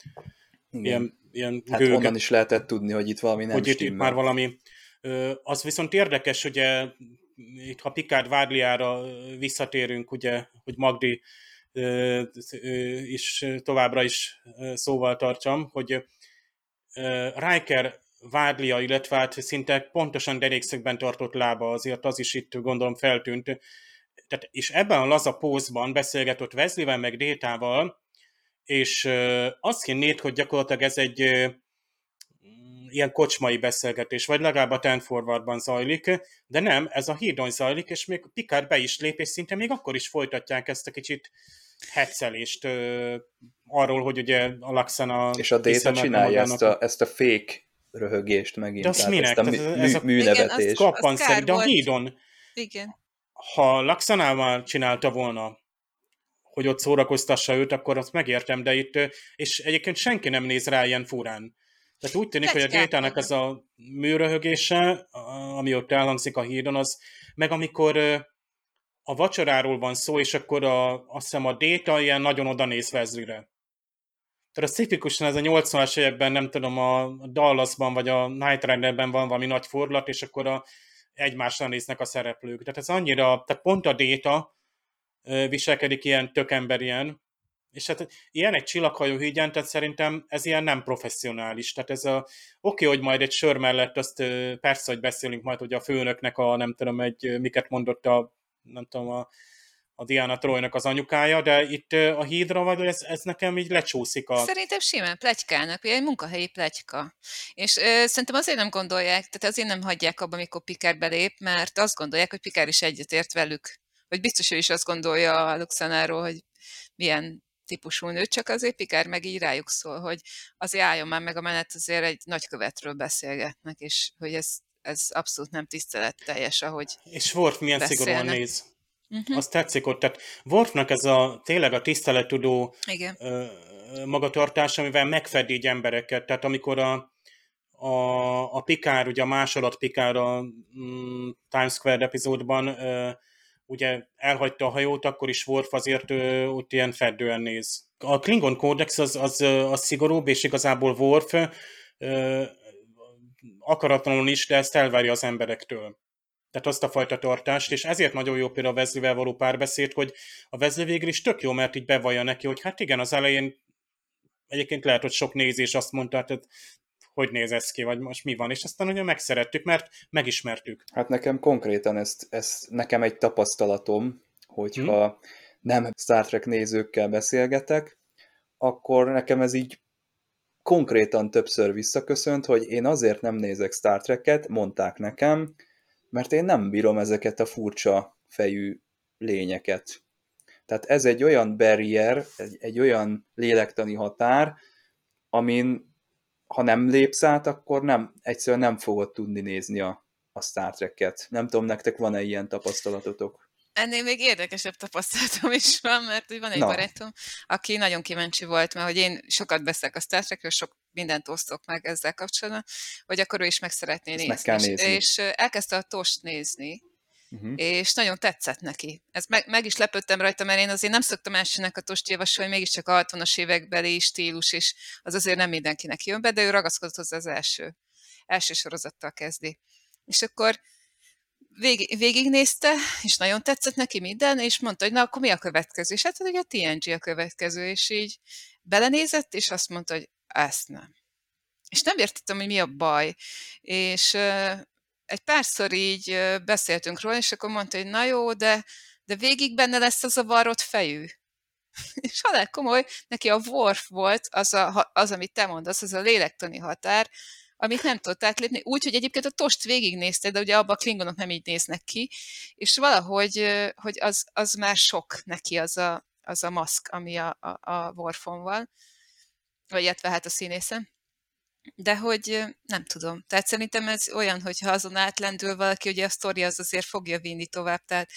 Igen. ilyen ilyen hát gőge. onnan is lehetett tudni, hogy itt valami nem Hogy itt, itt már valami. Az viszont érdekes, ugye itt ha Picard Vádliára visszatérünk, ugye, hogy Magdi is továbbra is szóval tartsam, hogy Riker Vádlia, illetve hát szinte pontosan derékszögben tartott lába, azért az is itt gondolom feltűnt. Tehát, és ebben a laza pózban beszélgetett Wesley-vel meg Détával, és azt hinnéd, hogy gyakorlatilag ez egy ilyen kocsmai beszélgetés, vagy legalább a Ten Forwardban zajlik, de nem, ez a hídon zajlik, és még Picard be is lép, és szinte még akkor is folytatják ezt a kicsit hetszelést ö, arról, hogy ugye a Laxana... És a Data csinálja ezt a, ezt a fake röhögést megint. De azt minek? Ezt a mű, ez a, műnevetés. Igen, de a hídon. Igen. Ha Laxanával csinálta volna, hogy ott szórakoztassa őt, akkor azt megértem, de itt, és egyébként senki nem néz rá ilyen furán. Tehát úgy tűnik, hogy a Détának ez a műröhögése, ami ott elhangzik a hídon, az, meg amikor a vacsoráról van szó, és akkor a, azt hiszem a Déta ilyen nagyon oda néz Vezlire. Tehát a tipikusan ez a 80-as években, nem tudom, a Dallasban vagy a Night Riderben van valami nagy fordulat, és akkor a, egymásra néznek a szereplők. Tehát ez annyira, tehát pont a Déta, viselkedik ilyen tökemberien, és hát ilyen egy csillaghajó hígyen, tehát szerintem ez ilyen nem professzionális. Tehát ez a, oké, hogy majd egy sör mellett azt persze, hogy beszélünk majd, hogy a főnöknek a, nem tudom, egy, miket mondott a, nem tudom, a, a Diana Troynak az anyukája, de itt a hídra vagy ez, ez nekem így lecsúszik. A... Szerintem simán plegykálnak, egy munkahelyi plegyka. És ö, szerintem azért nem gondolják, tehát azért nem hagyják abba, amikor Pikár belép, mert azt gondolják, hogy Pikár is egyetért velük vagy biztos ő is azt gondolja a Luxanáról, hogy milyen típusú nő, csak azért Pikár meg így rájuk szól, hogy azért álljon már meg a menet, azért egy nagykövetről beszélgetnek, és hogy ez, ez abszolút nem tiszteletteljes, ahogy És Worf milyen beszélnek. szigorúan néz. Uh-huh. Azt tetszik ott, tehát Worfnak ez a tényleg a tisztelettudó Igen. Ö, magatartás, amivel megfedi így embereket, tehát amikor a, a, a Pikár, ugye a másolat Pikár a mm, Times Square epizódban ö, ugye elhagyta a hajót, akkor is Worf azért ö, ott ilyen feddően néz. A Klingon kódex az, az, az szigorúbb, és igazából Worf ö, akaratlanul is, de ezt elvárja az emberektől. Tehát azt a fajta tartást, és ezért nagyon jó például a Vezlivel való párbeszéd, hogy a Vezli végül is tök jó, mert így bevallja neki, hogy hát igen, az elején egyébként lehet, hogy sok nézés azt mondta, tehát hogy néz ez ki, vagy most mi van, és aztán ugye megszerettük, mert megismertük. Hát nekem konkrétan ezt, ez nekem egy tapasztalatom, hogyha hmm. nem Star Trek nézőkkel beszélgetek, akkor nekem ez így konkrétan többször visszaköszönt, hogy én azért nem nézek Star Trek-et, mondták nekem, mert én nem bírom ezeket a furcsa fejű lényeket. Tehát ez egy olyan barrier, egy, egy olyan lélektani határ, amin ha nem lépsz át, akkor nem, egyszerűen nem fogod tudni nézni a, a Star Trek-et. Nem tudom, nektek van-e ilyen tapasztalatotok? Ennél még érdekesebb tapasztalatom is van, mert van egy Na. barátom, aki nagyon kíváncsi volt, mert hogy én sokat beszélek a Star Trekről, sok mindent osztok meg ezzel kapcsolatban, hogy akkor ő is meg szeretné Ezt nézni. Meg nézni. És, és elkezdte a tost nézni, uh-huh. és nagyon tetszett neki. Ez meg, meg is lepődtem rajta, mert én azért nem szoktam elsőnek a tost javasolni, mégiscsak a 60-as évekbeli stílus, és az azért nem mindenkinek jön be, de ő ragaszkodott hozzá az első, első sorozattal kezdi. És akkor vég, végignézte, és nagyon tetszett neki minden, és mondta, hogy na, akkor mi a következő? És hát ugye a TNG a következő, és így belenézett, és azt mondta, hogy ezt nem. És nem értettem, hogy mi a baj. És uh, egy párszor így uh, beszéltünk róla, és akkor mondta, hogy na jó, de, de végig benne lesz az a varrott fejű. [laughs] és halál komoly, neki a Worf volt az, a, az, amit te mondasz, az a lélektani határ, amit nem tudott átlépni, úgy, hogy egyébként a tost végignézte, de ugye abban a klingonok nem így néznek ki, és valahogy hogy az, az már sok neki az a, az a maszk, ami a, a, a Warfon van, vagy illetve hát a színészem. De hogy nem tudom. Tehát szerintem ez olyan, hogy ha azon átlendül valaki, ugye a sztori az azért fogja vinni tovább, tehát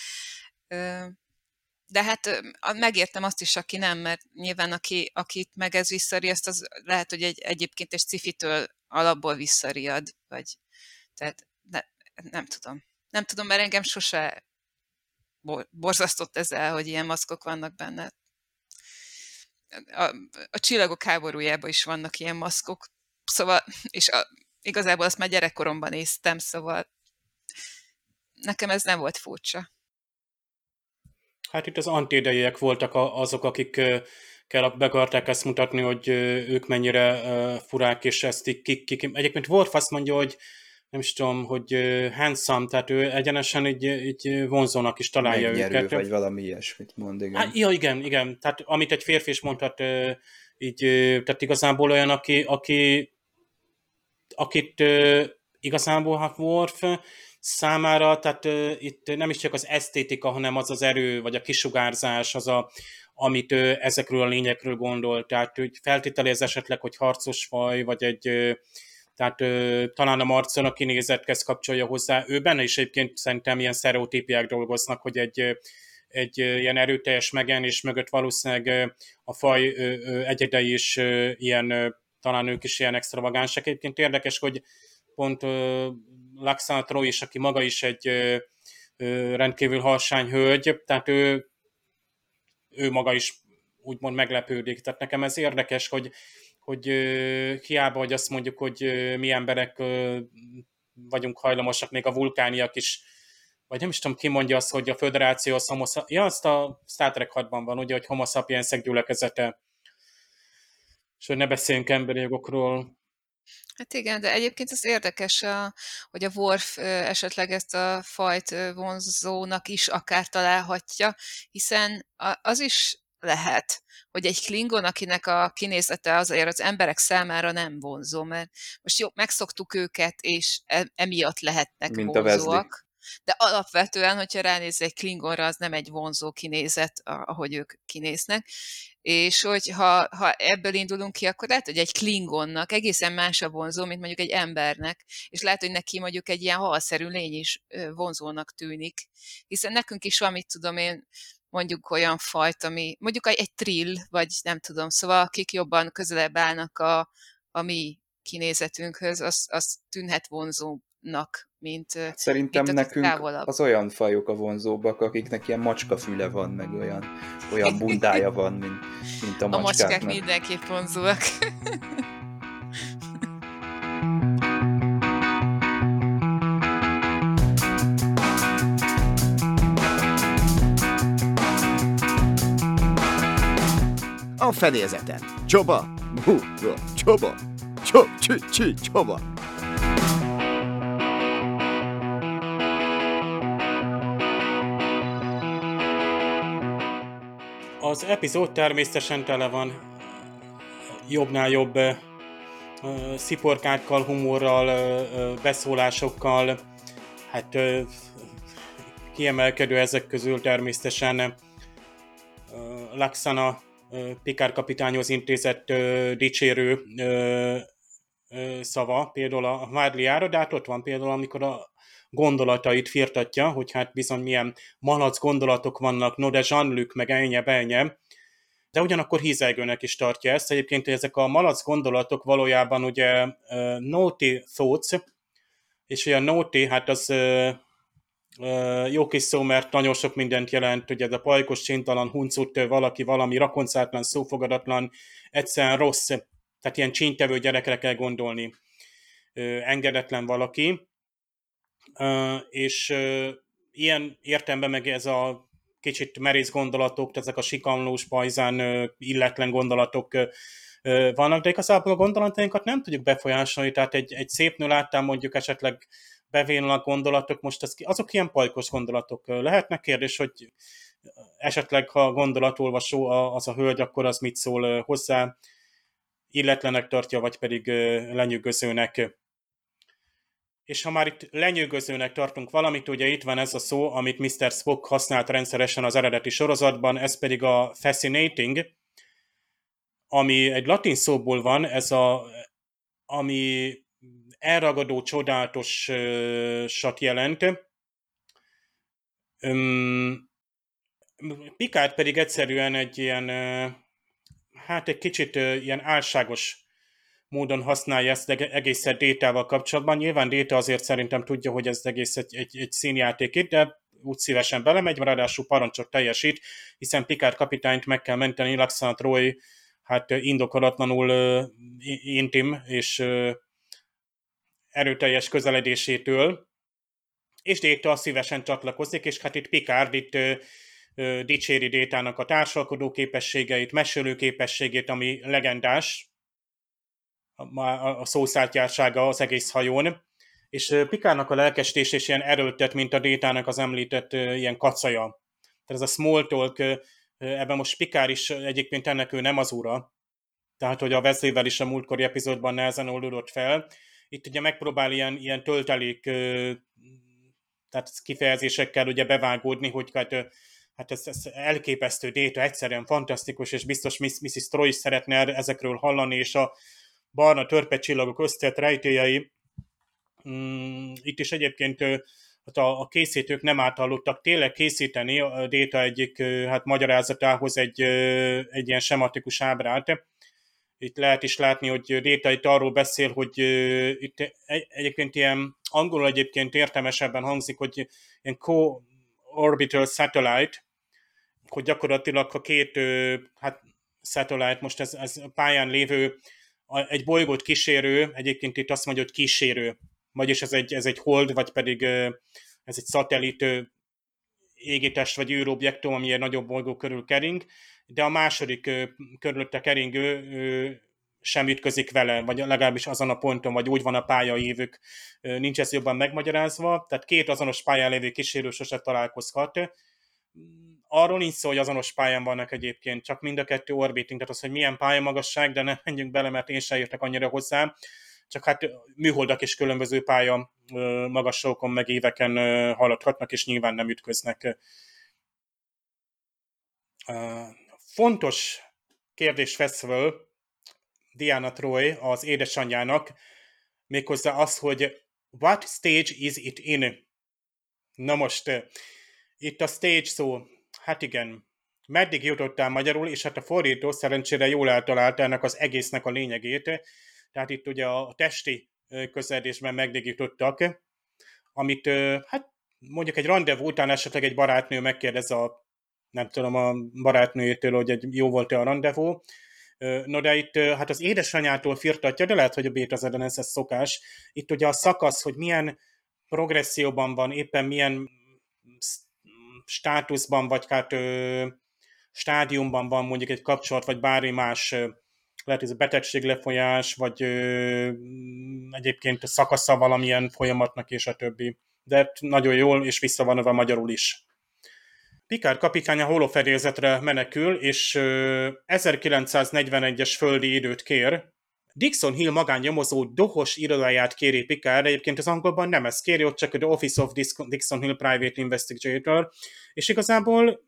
de hát megértem azt is, aki nem, mert nyilván aki, akit meg ez visszariaszt, az lehet, hogy egy, egyébként egy cifitől alapból visszariad, vagy tehát ne, nem tudom. Nem tudom, mert engem sose borzasztott ezzel, hogy ilyen maszkok vannak benne. A, a csillagok háborújában is vannak ilyen maszkok, szóval, és a, igazából azt már gyerekkoromban néztem, szóval nekem ez nem volt furcsa. Hát itt az antédejek voltak azok, akik kell, bekarták ezt mutatni, hogy ők mennyire furák, és ezt így kik, kik. Egyébként Worf azt mondja, hogy nem is tudom, hogy handsome, tehát ő egyenesen így, így vonzónak is találja Megnyerő, őket. vagy valami ilyesmit mond, igen. Hát, ja, igen, igen. Tehát amit egy férfi is mondhat, így, tehát igazából olyan, aki, aki akit igazából hát Worf számára, tehát itt nem is csak az esztétika, hanem az az erő, vagy a kisugárzás, az a, amit ő ezekről a lényekről gondol. Tehát hogy feltételez esetleg, hogy harcos faj, vagy egy tehát talán a Marcon a kezd kapcsolja hozzá. Ő benne is egyébként szerintem ilyen sztereotípiák dolgoznak, hogy egy, egy ilyen erőteljes megjelenés mögött valószínűleg a faj egyedei is ilyen, talán ők is ilyen extravagánsek. Egyébként érdekes, hogy pont Laxana Troy is, aki maga is egy rendkívül harsány hölgy, tehát ő ő maga is úgymond meglepődik. Tehát nekem ez érdekes, hogy, hogy hiába, hogy azt mondjuk, hogy mi emberek vagyunk hajlamosak, még a vulkániak is, vagy nem is tudom, ki mondja azt, hogy a föderáció az homo ja, azt a Star Trek 6-ban van, ugye, hogy homo sapiensek gyülekezete. És hogy ne beszéljünk emberi jogokról. Hát igen, de egyébként az érdekes, hogy a Worf esetleg ezt a fajt vonzónak is akár találhatja, hiszen az is lehet, hogy egy klingon, akinek a kinézete azért az emberek számára nem vonzó, mert most jó, megszoktuk őket, és e, emiatt lehetnek Mint vonzóak. De alapvetően, hogyha ránéz egy klingonra, az nem egy vonzó kinézet, ahogy ők kinéznek. És hogy ha, ebből indulunk ki, akkor lehet, hogy egy klingonnak egészen más a vonzó, mint mondjuk egy embernek, és lehet, hogy neki mondjuk egy ilyen halszerű lény is vonzónak tűnik. Hiszen nekünk is van, mit tudom én, mondjuk olyan fajta, ami mondjuk egy, trill, vagy nem tudom, szóval akik jobban közelebb állnak a, a mi kinézetünkhöz, az, az tűnhet vonzónak, mint Szerintem mint nekünk távolabb. az olyan fajok a vonzóbbak, akiknek ilyen macska füle van, meg olyan, olyan bundája van, mint, mint a macskáknak. A macskák mindenképp vonzóak. A fedélzeten. Csoba! Bú, csoba! Csaba. Az epizód természetesen tele van jobbnál jobb sziporkákkal, humorral, beszólásokkal, hát kiemelkedő ezek közül természetesen Laxana Pikár kapitányhoz intézett dicsérő szava, például a Vádliára, de hát ott van például, amikor a gondolatait firtatja, hogy hát bizony milyen malac gondolatok vannak, no de Jean-Luc, meg ennyi, ennyi, de ugyanakkor hízelgőnek is tartja ezt. Egyébként hogy ezek a malac gondolatok valójában ugye uh, naughty thoughts, és ugye a naughty, hát az uh, uh, jó kis szó, mert nagyon sok mindent jelent, ugye ez a pajkos, csintalan, huncut, valaki, valami rakoncátlan, szófogadatlan, egyszerűen rossz, tehát ilyen csíntevő gyerekre kell gondolni, uh, engedetlen valaki, és ilyen értemben meg ez a kicsit merész gondolatok, ezek a sikamlós, pajzán illetlen gondolatok vannak, de igazából a gondolatainkat nem tudjuk befolyásolni, tehát egy, egy szép nő láttam mondjuk esetleg bevénulnak gondolatok, most az, azok ilyen pajkos gondolatok lehetnek. Kérdés, hogy esetleg ha gondolatolvasó az a hölgy, akkor az mit szól hozzá, illetlenek tartja, vagy pedig lenyűgözőnek. És ha már itt lenyűgözőnek tartunk valamit, ugye itt van ez a szó, amit Mr. Spock használt rendszeresen az eredeti sorozatban, ez pedig a fascinating, ami egy latin szóból van, ez a, ami elragadó, csodálatosat jelent. Picard pedig egyszerűen egy ilyen, hát egy kicsit ilyen álságos módon használja ezt egészen détával kapcsolatban. Nyilván déta azért szerintem tudja, hogy ez egész egy, egy, egy színjáték itt, de úgy szívesen belemegy, ráadásul parancsot teljesít, hiszen Picard kapitányt meg kell menteni, Laxana Troy hát indokolatlanul uh, intim és uh, erőteljes közeledésétől, és Déta szívesen csatlakozik, és hát itt Picard itt uh, dicséri Détának a társalkodó képességeit, mesélő képességét, ami legendás, a szószátjársága az egész hajón, és Pikárnak a lelkesítés és ilyen erőltet, mint a Détának az említett ilyen kacaja. Tehát ez a small talk, ebben most Pikár is egyébként ennek ő nem az ura, tehát hogy a vezével is a múltkori epizódban nehezen oldódott fel. Itt ugye megpróbál ilyen, ilyen töltelék tehát kifejezésekkel ugye bevágódni, hogy hát, hát ez, ez elképesztő déta, egyszerűen fantasztikus, és biztos Mrs. Troy is szeretne ezekről hallani, és a, barna törpecsillagok összetett rejtélyei. Mm, itt is egyébként hát a, a készítők nem átallottak tényleg készíteni a Déta egyik hát magyarázatához egy, egy ilyen sematikus ábrát. Itt lehet is látni, hogy Déta itt arról beszél, hogy itt egyébként ilyen angolul egyébként értelmesebben hangzik, hogy ilyen co-orbital satellite, hogy gyakorlatilag a két hát satellite, most ez, ez pályán lévő egy bolygót kísérő, egyébként itt azt mondja, hogy kísérő, vagyis ez egy, ez egy hold, vagy pedig ez egy szatellit égitest vagy űrobjektum, ami egy nagyobb bolygó körül kering, de a második körülötte keringő sem ütközik vele, vagy legalábbis azon a ponton, vagy úgy van a pályaévük, nincs ez jobban megmagyarázva, tehát két azonos pályán lévő kísérő sose találkozhat arról nincs szó, hogy azonos pályán vannak egyébként, csak mind a kettő orbiting, tehát az, hogy milyen pályamagasság, de nem menjünk bele, mert én sem értek annyira hozzá, csak hát műholdak is különböző pálya magasokon, meg éveken haladhatnak, és nyilván nem ütköznek. Fontos kérdés vesz föl Diana Troy az édesanyjának, méghozzá az, hogy what stage is it in? Na most, itt a stage szó Hát igen. Meddig jutottál magyarul, és hát a fordító szerencsére jól eltalálta ennek az egésznek a lényegét. Tehát itt ugye a testi közeledésben meddig jutottak, amit hát mondjuk egy rendezvú után esetleg egy barátnő megkérdez a nem tudom, a barátnőjétől, hogy egy jó volt-e a rendezvú. No de itt hát az édesanyától firtatja, de lehet, hogy a beta ez szokás. Itt ugye a szakasz, hogy milyen progresszióban van, éppen milyen státuszban, vagy hát ö, stádiumban van mondjuk egy kapcsolat, vagy bármi más ö, lehet ez a betegség lefolyás, vagy ö, egyébként a szakasza valamilyen folyamatnak, és a többi. De nagyon jól, és vissza van a magyarul is. Picard kapitánya holofedélzetre menekül, és 1941-es földi időt kér. Dixon Hill magánnyomozó dohos irodáját kéri Picard, egyébként az angolban nem ezt kéri, ott csak The Office of Dixon Hill Private Investigator, és igazából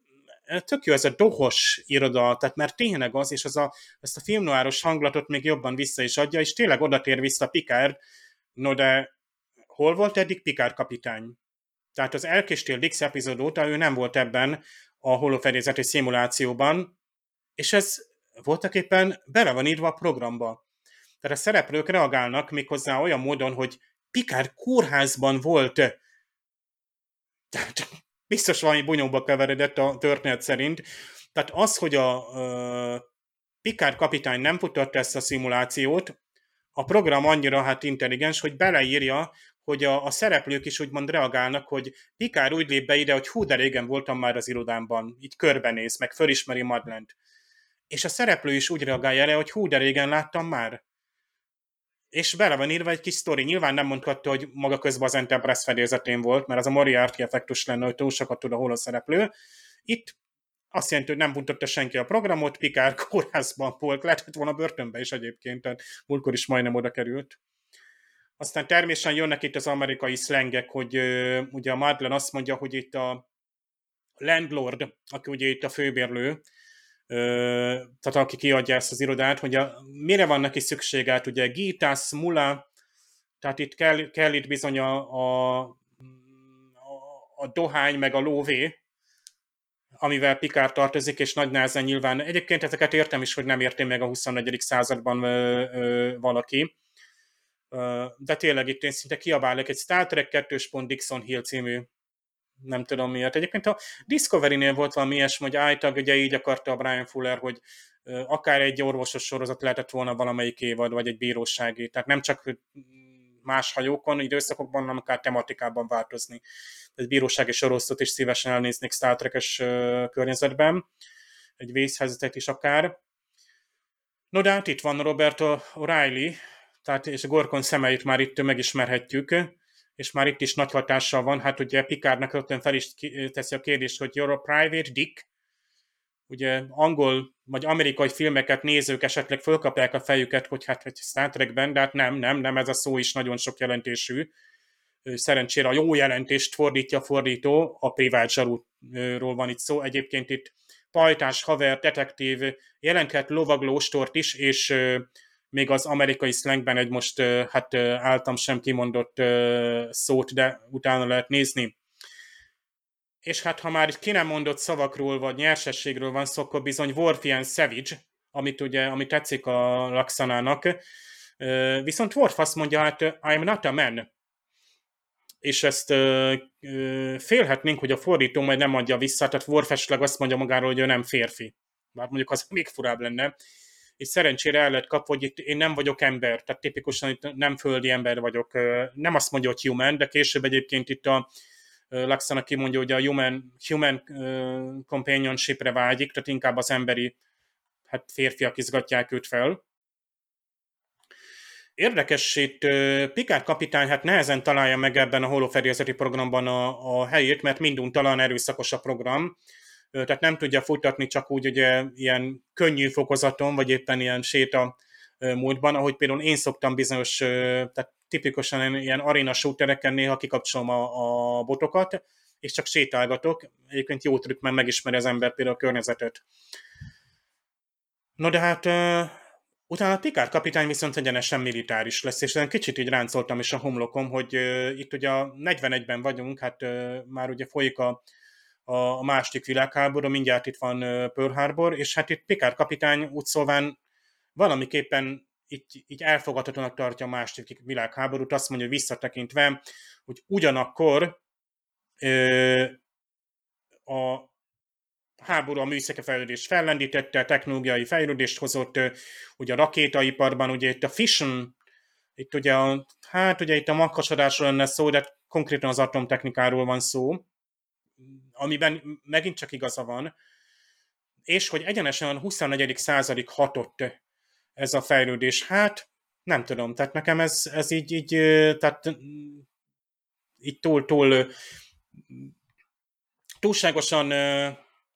tök jó ez a dohos iroda, tehát mert tényleg az, és az a, ezt a filmnoáros hanglatot még jobban vissza is adja, és tényleg oda tér vissza Picard, no de hol volt eddig Picard kapitány? Tehát az elkéstél Dix epizód óta ő nem volt ebben a holofedélzeti szimulációban, és ez voltak éppen bele van írva a programba. Tehát a szereplők reagálnak méghozzá olyan módon, hogy Picard kórházban volt. Biztos valami bunyóba keveredett a történet szerint. Tehát az, hogy a Picard kapitány nem futtatta ezt a szimulációt, a program annyira hát intelligens, hogy beleírja, hogy a, a szereplők is úgymond reagálnak, hogy Pikár úgy lép be ide, hogy hú, de régen voltam már az irodámban, így körbenéz, meg fölismeri Madlent. És a szereplő is úgy reagálja erre, hogy hú, de régen láttam már. És bele van írva egy kis sztori. Nyilván nem mondhatta, hogy maga közben az Enterprise fedélzetén volt, mert az a Moriarty effektus lenne, hogy túl sokat tud a hol a szereplő. Itt azt jelenti, hogy nem buntotta senki a programot, Pikár kórházban volt, lehetett volna börtönbe is egyébként, tehát múltkor is majdnem oda került. Aztán természetesen jönnek itt az amerikai szlengek, hogy uh, ugye a Madlen azt mondja, hogy itt a landlord, aki ugye itt a főbérlő, tehát aki kiadja ezt az irodát, hogy a, mire van neki szüksége, hát ugye Gitas, Mula, tehát itt kell, kell itt bizony a, a, a dohány, meg a lóvé, amivel Pikár tartozik, és nagy nehezen nyilván. Egyébként ezeket értem is, hogy nem értem meg a 24. században ö, ö, valaki, de tényleg itt én szinte kiabálok egy Star Trek 2. Dixon Hill című nem tudom miért. Egyébként a Discovery-nél volt valami ilyesmi, hogy ájtag, ugye így akarta a Brian Fuller, hogy akár egy orvosos sorozat lehetett volna valamelyik évad, vagy egy bírósági. Tehát nem csak más hajókon, időszakokban, hanem akár tematikában változni. Egy bírósági sorozatot is szívesen elnéznék Star Trek-es környezetben, egy vészhelyzetet is akár. No de hát itt van Robert O'Reilly, tehát és a Gorkon szemeit már itt megismerhetjük, és már itt is nagy hatással van. Hát ugye Picardnak rögtön fel is teszi a kérdést, hogy you're a private dick, ugye angol vagy amerikai filmeket nézők esetleg fölkapják a fejüket, hogy hát egy Star Trekben, de hát nem, nem, nem, ez a szó is nagyon sok jelentésű. Szerencsére a jó jelentést fordítja a fordító, a privát zsarúról van itt szó. Egyébként itt pajtás, haver, detektív, jelenthet lovaglóstort is, és még az amerikai slangben egy most hát áltam sem kimondott szót, de utána lehet nézni. És hát ha már ki nem mondott szavakról, vagy nyersességről van szó, akkor bizony Worfian Savage, amit ugye, ami tetszik a Laxanának, viszont Worf azt mondja, hát I'm not a man. És ezt félhetnénk, hogy a fordító majd nem adja vissza, tehát Worf esetleg azt mondja magáról, hogy ő nem férfi. Bár mondjuk az még furább lenne és szerencsére el lehet kapva, hogy itt én nem vagyok ember, tehát tipikusan itt nem földi ember vagyok. Nem azt mondja, hogy human, de később egyébként itt a Laxana kimondja, hogy a human, human companionshipre vágyik, tehát inkább az emberi hát férfiak izgatják őt fel. Érdekes, itt Pikár kapitány hát nehezen találja meg ebben a holofedélzeti programban a, a helyét, mert minduntalan erőszakos a program, tehát nem tudja futatni csak úgy ugye ilyen könnyű fokozaton, vagy éppen ilyen séta módban, ahogy például én szoktam bizonyos, tehát tipikusan ilyen arena shootereken néha kikapcsolom a, a botokat, és csak sétálgatok. Egyébként jó trükk, mert megismeri az ember például a környezetet. No de hát utána a Picard kapitány viszont egyenesen militáris lesz, és kicsit így ráncoltam is a homlokom, hogy itt ugye a 41-ben vagyunk, hát már ugye folyik a a második világháború, mindjárt itt van Pearl Harbor, és hát itt Picard kapitány úgy szóván valamiképpen itt, így elfogadhatónak tartja a második világháborút, azt mondja, hogy visszatekintve, hogy ugyanakkor ö, a háború a műszaki fejlődést fellendítette, a technológiai fejlődést hozott, ugye a rakétaiparban, ugye itt a fission, itt ugye a, hát ugye itt a makkasodásról lenne szó, de konkrétan az atomtechnikáról van szó, amiben megint csak igaza van, és hogy egyenesen a 24. századik hatott ez a fejlődés. Hát, nem tudom, tehát nekem ez, ez így, így tehát így túl, túl túlságosan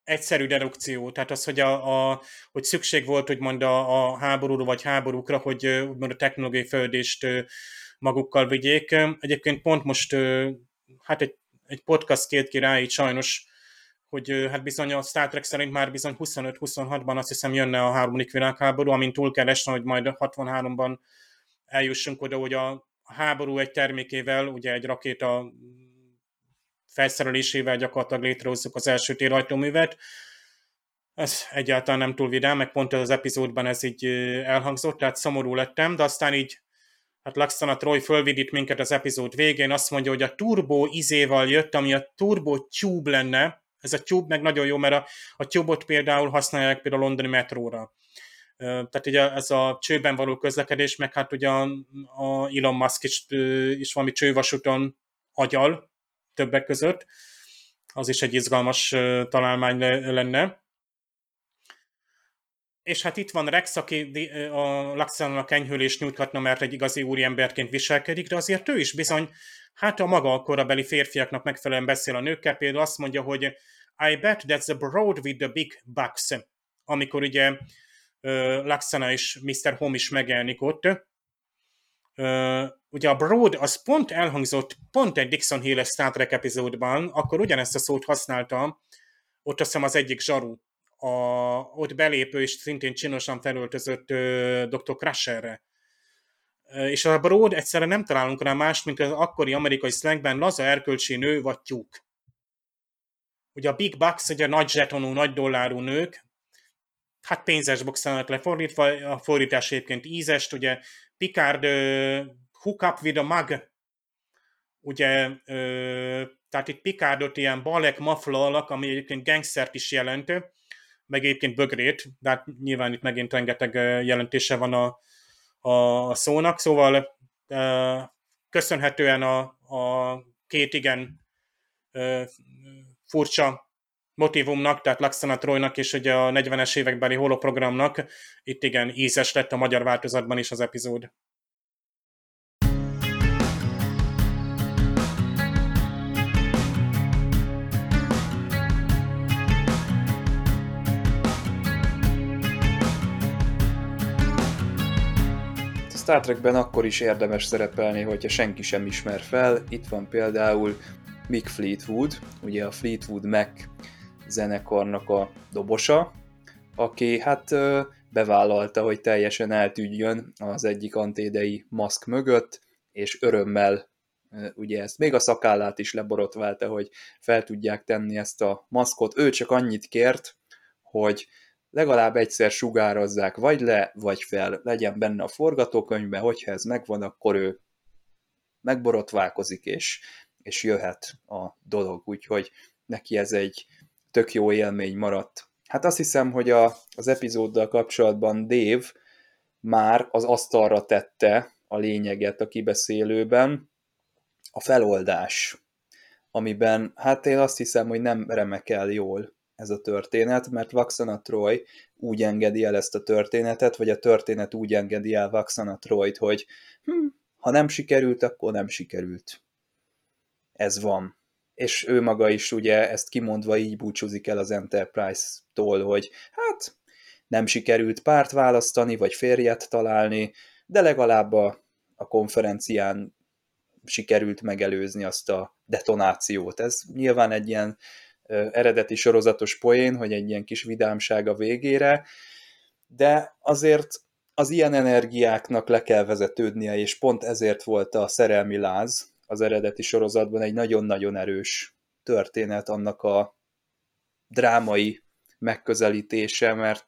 egyszerű dedukció, tehát az, hogy, a, a, hogy szükség volt, hogy mond a, a háborúra vagy háborúkra, hogy úgymond a technológiai fejlődést magukkal vigyék. Egyébként pont most hát egy, egy podcast két ki rá, így sajnos, hogy hát bizony a Star Trek szerint már bizony 25-26-ban azt hiszem jönne a harmadik világháború, amint túl kell esni, hogy majd 63-ban eljussunk oda, hogy a háború egy termékével, ugye egy rakéta felszerelésével gyakorlatilag létrehozzuk az első térajtóművet. Ez egyáltalán nem túl vidám, meg pont az epizódban ez így elhangzott, tehát szomorú lettem, de aztán így hát Laxana Troy fölvidít minket az epizód végén, azt mondja, hogy a turbo izéval jött, ami a turbo tube lenne, ez a tube meg nagyon jó, mert a, a tube-ot például használják például a londoni metróra. Tehát ugye ez a csőben való közlekedés, meg hát ugye a, a Elon Musk is, is valami csővasúton agyal, többek között. Az is egy izgalmas találmány lenne. És hát itt van Rex, aki a Laxanának enyhülést nyújthatna, mert egy igazi úriemberként viselkedik, de azért ő is bizony, hát a maga korabeli férfiaknak megfelelően beszél a nőkkel, például azt mondja, hogy I bet that's the broad with the big bucks, amikor ugye Laxana és Mr. Home is megjelenik ott, ugye a Broad az pont elhangzott pont egy Dixon Hill Star Trek epizódban, akkor ugyanezt a szót használta, ott azt hiszem az egyik zsaru, a, ott belépő és szintén csinosan felöltözött uh, Dr. Crusherre. Uh, és a Broad egyszerre nem találunk rá más, mint az akkori amerikai slangben laza erkölcsi nő vagy tyúk. Ugye a Big Bucks, ugye a nagy zsetonú, nagy dollárú nők, hát pénzes boxának lefordítva, a fordítás egyébként ízest, ugye Picard uh, hook up with a mug, ugye, uh, tehát itt Picardot ilyen balek maflalak, ami egyébként gangstert is jelent, meg egyébként bögrét, de hát nyilván itt megint rengeteg jelentése van a, a szónak, szóval köszönhetően a, a két igen furcsa motivumnak, tehát Laxana Troynak és ugye a 40-es évekbeli holoprogramnak itt igen ízes lett a magyar változatban is az epizód. Star Trekben akkor is érdemes szerepelni, hogyha senki sem ismer fel. Itt van például Mick Fleetwood, ugye a Fleetwood Mac zenekarnak a dobosa, aki hát bevállalta, hogy teljesen eltűnjön az egyik antédei maszk mögött, és örömmel ugye ezt még a szakállát is leborotválta, hogy fel tudják tenni ezt a maszkot. Ő csak annyit kért, hogy legalább egyszer sugározzák vagy le, vagy fel, legyen benne a forgatókönyvben, hogyha ez megvan, akkor ő megborotválkozik, és, és jöhet a dolog, úgyhogy neki ez egy tök jó élmény maradt. Hát azt hiszem, hogy a, az epizóddal kapcsolatban Dave már az asztalra tette a lényeget a kibeszélőben, a feloldás, amiben hát én azt hiszem, hogy nem remekel jól ez a történet, mert Vaxana Troy úgy engedi el ezt a történetet, vagy a történet úgy engedi el Vaxana Troyt, hogy hm, ha nem sikerült, akkor nem sikerült. Ez van és ő maga is ugye ezt kimondva így búcsúzik el az Enterprise-tól, hogy hát nem sikerült párt választani, vagy férjet találni, de legalább a, a konferencián sikerült megelőzni azt a detonációt. Ez nyilván egy ilyen eredeti sorozatos poén, hogy egy ilyen kis vidámság a végére, de azért az ilyen energiáknak le kell vezetődnie, és pont ezért volt a szerelmi láz, az eredeti sorozatban egy nagyon-nagyon erős történet annak a drámai megközelítése, mert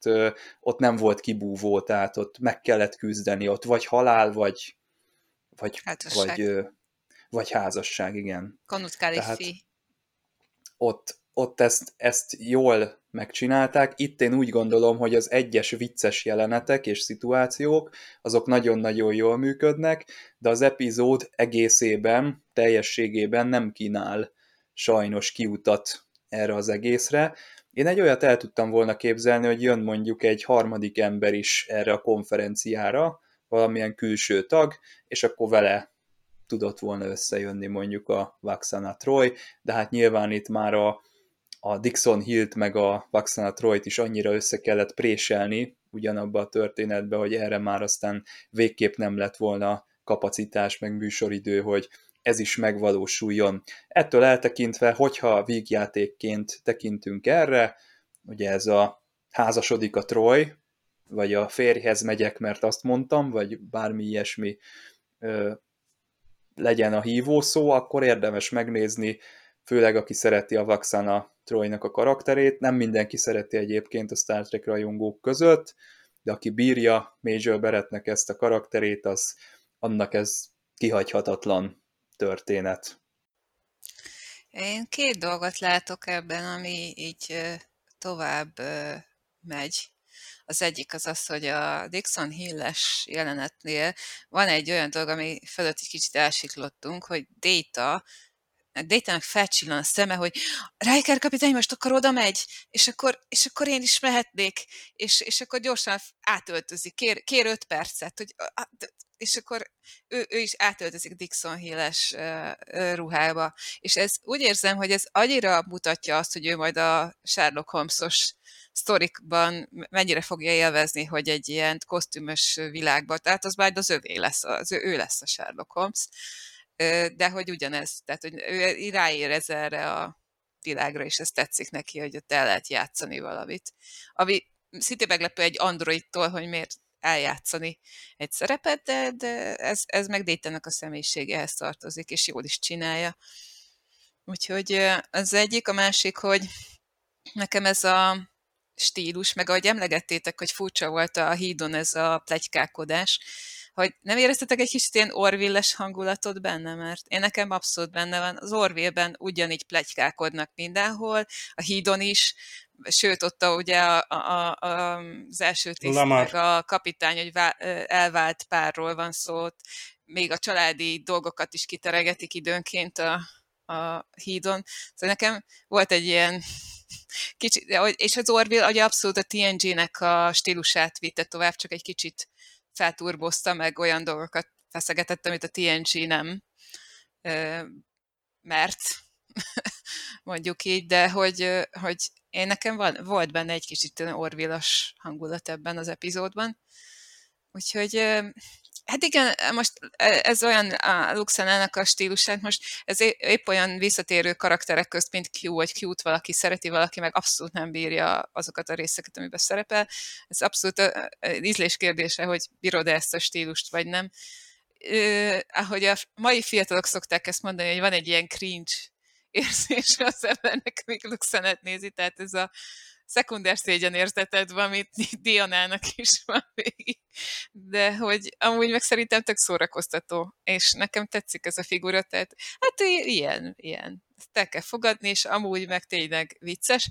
ott nem volt kibúvó, tehát ott meg kellett küzdeni, ott vagy halál, vagy vagy, házasság. vagy, vagy házasság, igen. Tehát ott, ott ezt, ezt jól megcsinálták. Itt én úgy gondolom, hogy az egyes vicces jelenetek és szituációk, azok nagyon-nagyon jól működnek, de az epizód egészében, teljességében nem kínál sajnos kiutat erre az egészre, Én egy olyat el tudtam volna képzelni, hogy jön mondjuk egy harmadik ember is erre a konferenciára, valamilyen külső tag, és akkor vele tudott volna összejönni mondjuk a Vaxana Troy, de hát nyilván itt már a, a Dixon Hilt meg a Vaxana Troyt is annyira össze kellett préselni ugyanabba a történetbe, hogy erre már aztán végképp nem lett volna kapacitás meg műsoridő, hogy ez is megvalósuljon. Ettől eltekintve, hogyha vígjátékként tekintünk erre, ugye ez a házasodik a Troy, vagy a férjhez megyek, mert azt mondtam, vagy bármi ilyesmi ö, legyen a hívó szó, akkor érdemes megnézni, főleg aki szereti a Vaxana Troynak a karakterét. Nem mindenki szereti egyébként a Star Trek rajongók között, de aki bírja Major Berettnek ezt a karakterét, az annak ez kihagyhatatlan történet. Én két dolgot látok ebben, ami így tovább megy. Az egyik az az, hogy a Dixon Hilles jelenetnél van egy olyan dolog, ami fölött egy kicsit elsiklottunk, hogy Data Daytának felcsillan a szeme, hogy Riker kapitány most akkor oda megy, és akkor, és akkor én is mehetnék, és, és akkor gyorsan átöltözik, kér, kér öt percet, hogy, és akkor ő, ő is átöltözik Dixon Hill-es ruhába. És ez úgy érzem, hogy ez annyira mutatja azt, hogy ő majd a Sherlock Holmes-os sztorikban mennyire fogja élvezni, hogy egy ilyen kosztümös világban, tehát az majd az övé lesz, az ő, ő lesz a Sherlock Holmes de hogy ugyanez, tehát hogy ő ráérez erre a világra, és ez tetszik neki, hogy ott el lehet játszani valamit. Ami szintén meglepő egy androidtól, hogy miért eljátszani egy szerepet, de, de ez, ez meg Daytonnak a személyiségehez tartozik, és jól is csinálja. Úgyhogy az egyik, a másik, hogy nekem ez a stílus, meg ahogy emlegettétek, hogy furcsa volt a hídon ez a plegykákodás, hogy nem éreztetek egy kicsit ilyen orvilles hangulatot benne, mert én nekem abszolút benne van. Az Orville-ben ugyanígy plegykálkodnak mindenhol, a hídon is, sőt, ott a, ugye a, a, a, az első tiszt, meg a kapitány, hogy vá, elvált párról van szó, még a családi dolgokat is kiteregetik időnként a, a hídon. Szóval nekem volt egy ilyen kicsit, és az Orville ugye abszolút a TNG-nek a stílusát vitte tovább, csak egy kicsit felturbozta, meg olyan dolgokat feszegetett, amit a TNG nem, mert [laughs] mondjuk így, de hogy, hogy én nekem van, volt benne egy kicsit orvilas hangulat ebben az epizódban. Úgyhogy Hát igen, most e, ez olyan a Luxanának a stílusát, most ez épp olyan visszatérő karakterek közt, mint Q, vagy Q-t valaki szereti, valaki meg abszolút nem bírja azokat a részeket, amiben szerepel. Ez abszolút ízlés kérdése, hogy bírod-e ezt a stílust, vagy nem. Uh, ahogy a mai fiatalok szokták ezt mondani, hogy van egy ilyen cringe érzés az embernek, még Luxanát nézi, tehát ez a szekunder érzeted van, amit [laughs] Dianának is van végig. De hogy amúgy meg szerintem tök szórakoztató, és nekem tetszik ez a figura, tehát hát ilyen, ilyen. Ezt el kell fogadni, és amúgy meg tényleg vicces.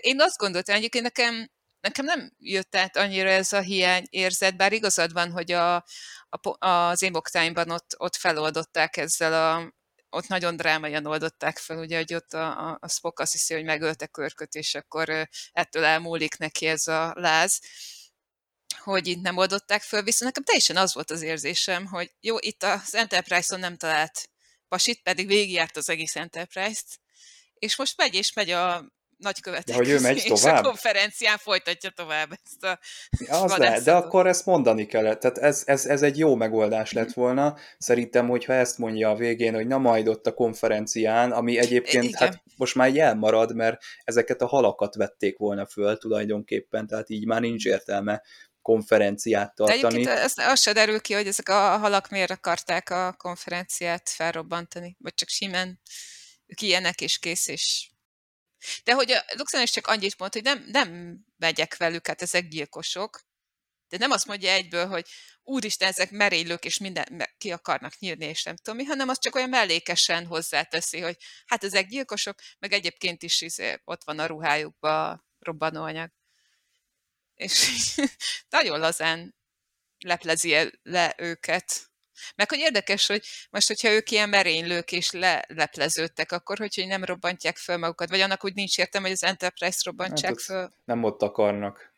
Én azt gondoltam, egyébként nekem nekem nem jött át annyira ez a hiány érzet, bár igazad van, hogy a, a, az Time-ban ott, ott feloldották ezzel a ott nagyon drámaian oldották fel, ugye, hogy ott a, a, a Spock azt hiszi, hogy megölte körköt, és akkor ettől elmúlik neki ez a láz hogy itt nem oldották föl, viszont nekem teljesen az volt az érzésem, hogy jó, itt az Enterprise-on nem talált pasit, pedig végigjárt az egész Enterprise-t, és most megy és megy a nagykövetek de hogy ő megy [laughs] és tovább? a konferencián folytatja tovább ezt a ja, az [laughs] lehet, de akkor ezt mondani kellett. Tehát ez, ez, ez egy jó megoldás lett volna. Szerintem, hogyha ezt mondja a végén, hogy na majd ott a konferencián, ami egyébként Igen. hát most már így elmarad, mert ezeket a halakat vették volna föl tulajdonképpen, tehát így már nincs értelme konferenciát tartani. De egyébként az, az se derül ki, hogy ezek a halak miért akarták a konferenciát felrobbantani, vagy csak simán ők ilyenek és kész, és de hogy a Luxemburg is csak annyit mond, hogy nem, nem megyek velük, hát ezek gyilkosok, de nem azt mondja egyből, hogy úristen, ezek merénylők, és minden ki akarnak nyírni, és nem tudom mi, hanem az csak olyan mellékesen hozzáteszi, hogy hát ezek gyilkosok, meg egyébként is izé, ott van a ruhájukban robbanóanyag. És [laughs] nagyon lazán leplezi le őket. Meg hogy érdekes, hogy most, hogyha ők ilyen merénylők és lelepleződtek, akkor hogy, hogy nem robbantják fel magukat, vagy annak úgy nincs értem, hogy az Enterprise robbantják hát föl. Nem ott akarnak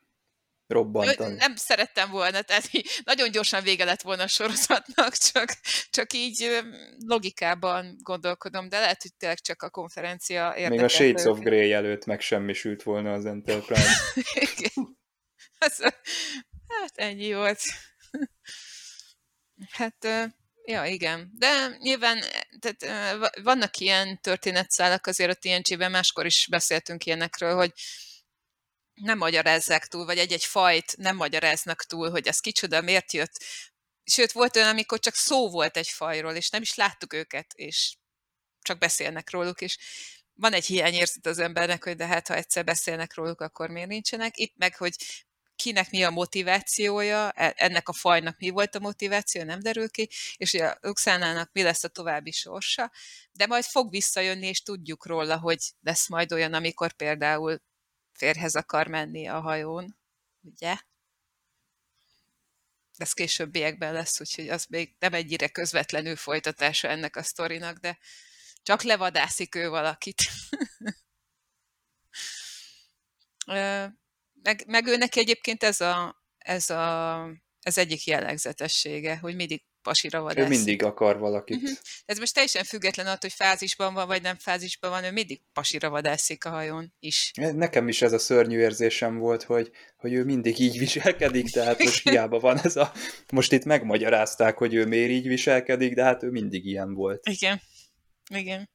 robbantani. Nem szerettem volna, tehát nagyon gyorsan vége lett volna a sorozatnak, csak, csak így logikában gondolkodom, de lehet, hogy tényleg csak a konferencia érdekelte. Még a Shades of Grey előtt megsemmisült volna az Enterprise. [laughs] Az, hát ennyi volt. Hát, ja, igen. De nyilván tehát, vannak ilyen történetszálak azért a TNG-ben, máskor is beszéltünk ilyenekről, hogy nem magyarázzák túl, vagy egy-egy fajt nem magyaráznak túl, hogy az kicsoda, miért jött. Sőt, volt olyan, amikor csak szó volt egy fajról, és nem is láttuk őket, és csak beszélnek róluk, és van egy hiányérzet az embernek, hogy de hát ha egyszer beszélnek róluk, akkor miért nincsenek. Itt meg, hogy kinek mi a motivációja, e, ennek a fajnak mi volt a motiváció, nem derül ki, és ugye a Luxánának mi lesz a további sorsa, de majd fog visszajönni, és tudjuk róla, hogy lesz majd olyan, amikor például férhez akar menni a hajón, ugye? Ez későbbiekben lesz, úgyhogy az még nem egyire közvetlenül folytatása ennek a sztorinak, de csak levadászik ő valakit. [laughs] meg, meg őnek egyébként ez a, ez a ez egyik jellegzetessége, hogy mindig pasira vadászik. Ő mindig akar valakit. Uh-huh. Ez most teljesen független attól, hogy fázisban van, vagy nem fázisban van, ő mindig pasira vadászik a hajón is. Nekem is ez a szörnyű érzésem volt, hogy, hogy ő mindig így viselkedik, tehát most hiába van ez a... Most itt megmagyarázták, hogy ő miért így viselkedik, de hát ő mindig ilyen volt. Igen. Igen.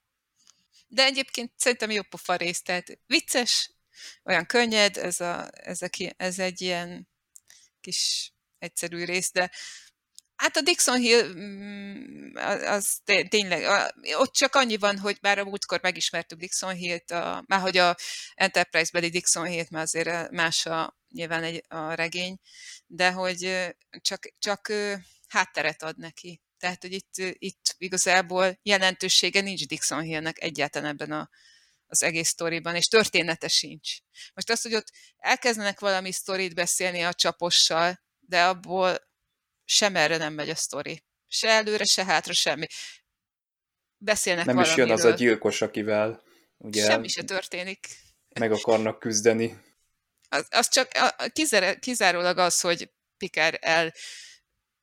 De egyébként szerintem jó pofa rész, tehát vicces, olyan könnyed, ez, a, ez, a, ez egy ilyen kis egyszerű rész, de Hát a Dixon Hill mm, az tényleg, ott csak annyi van, hogy bár a múltkor megismertük Dixon Hill-t, a, már hogy a Enterprise-beli Dixon Hill-t, már azért más a, nyilván egy, a regény, de hogy csak, csak hátteret ad neki. Tehát, hogy itt, itt igazából jelentősége nincs Dixon Hillnek egyáltalán ebben a, az egész sztoriban, és története sincs. Most az, hogy ott elkezdenek valami sztorit beszélni a csapossal, de abból sem erre nem megy a sztori. Se előre, se hátra, semmi. Beszélnek Nem valamiről. is jön az a gyilkos, akivel ugye Semmi se történik. Meg akarnak küzdeni. Az, az csak kizár, kizárólag az, hogy Pikár el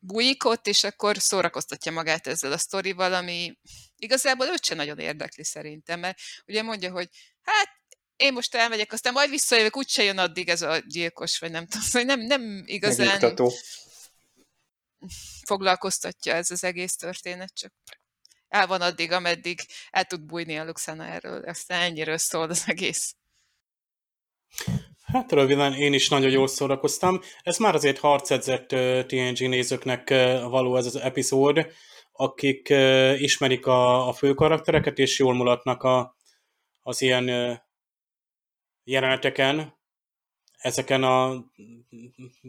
bújik ott, és akkor szórakoztatja magát ezzel a sztorival, ami igazából őt sem nagyon érdekli szerintem, mert ugye mondja, hogy hát én most elmegyek, aztán majd visszajövök, úgyse jön addig ez a gyilkos, vagy nem tudom, hogy nem, nem igazán... Megnyugtató foglalkoztatja ez az egész történet, csak el van addig, ameddig el tud bújni a Luxana erről, aztán ennyiről szól az egész. Hát röviden én is nagyon jól szórakoztam. Ez már azért harcedzett TNG nézőknek való ez az epizód, akik ismerik a, a fő karaktereket, és jól mulatnak a, az ilyen jeleneteken, ezeken a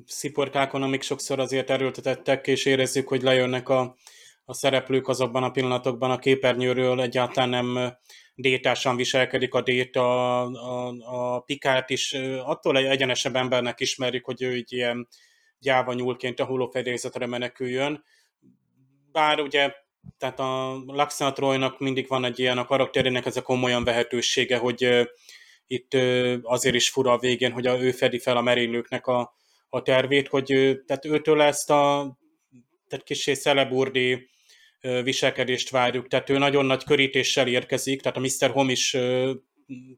sziporkákon, amik sokszor azért erőltetettek, és érezzük, hogy lejönnek a, a szereplők azokban a pillanatokban a képernyőről, egyáltalán nem détásan viselkedik a dét, a, a, pikát is, attól egy egyenesebb embernek ismerik, hogy ő egy ilyen gyáva nyúlként a hullófedélzetre meneküljön. Bár ugye tehát a Laxanatroynak mindig van egy ilyen a karakterének ez a komolyan vehetősége, hogy itt azért is fura a végén, hogy ő fedi fel a merénylőknek a, a tervét, hogy tehát őtől ezt a tehát kicsi szeleburdi viselkedést várjuk, tehát ő nagyon nagy körítéssel érkezik, tehát a Mr. Home is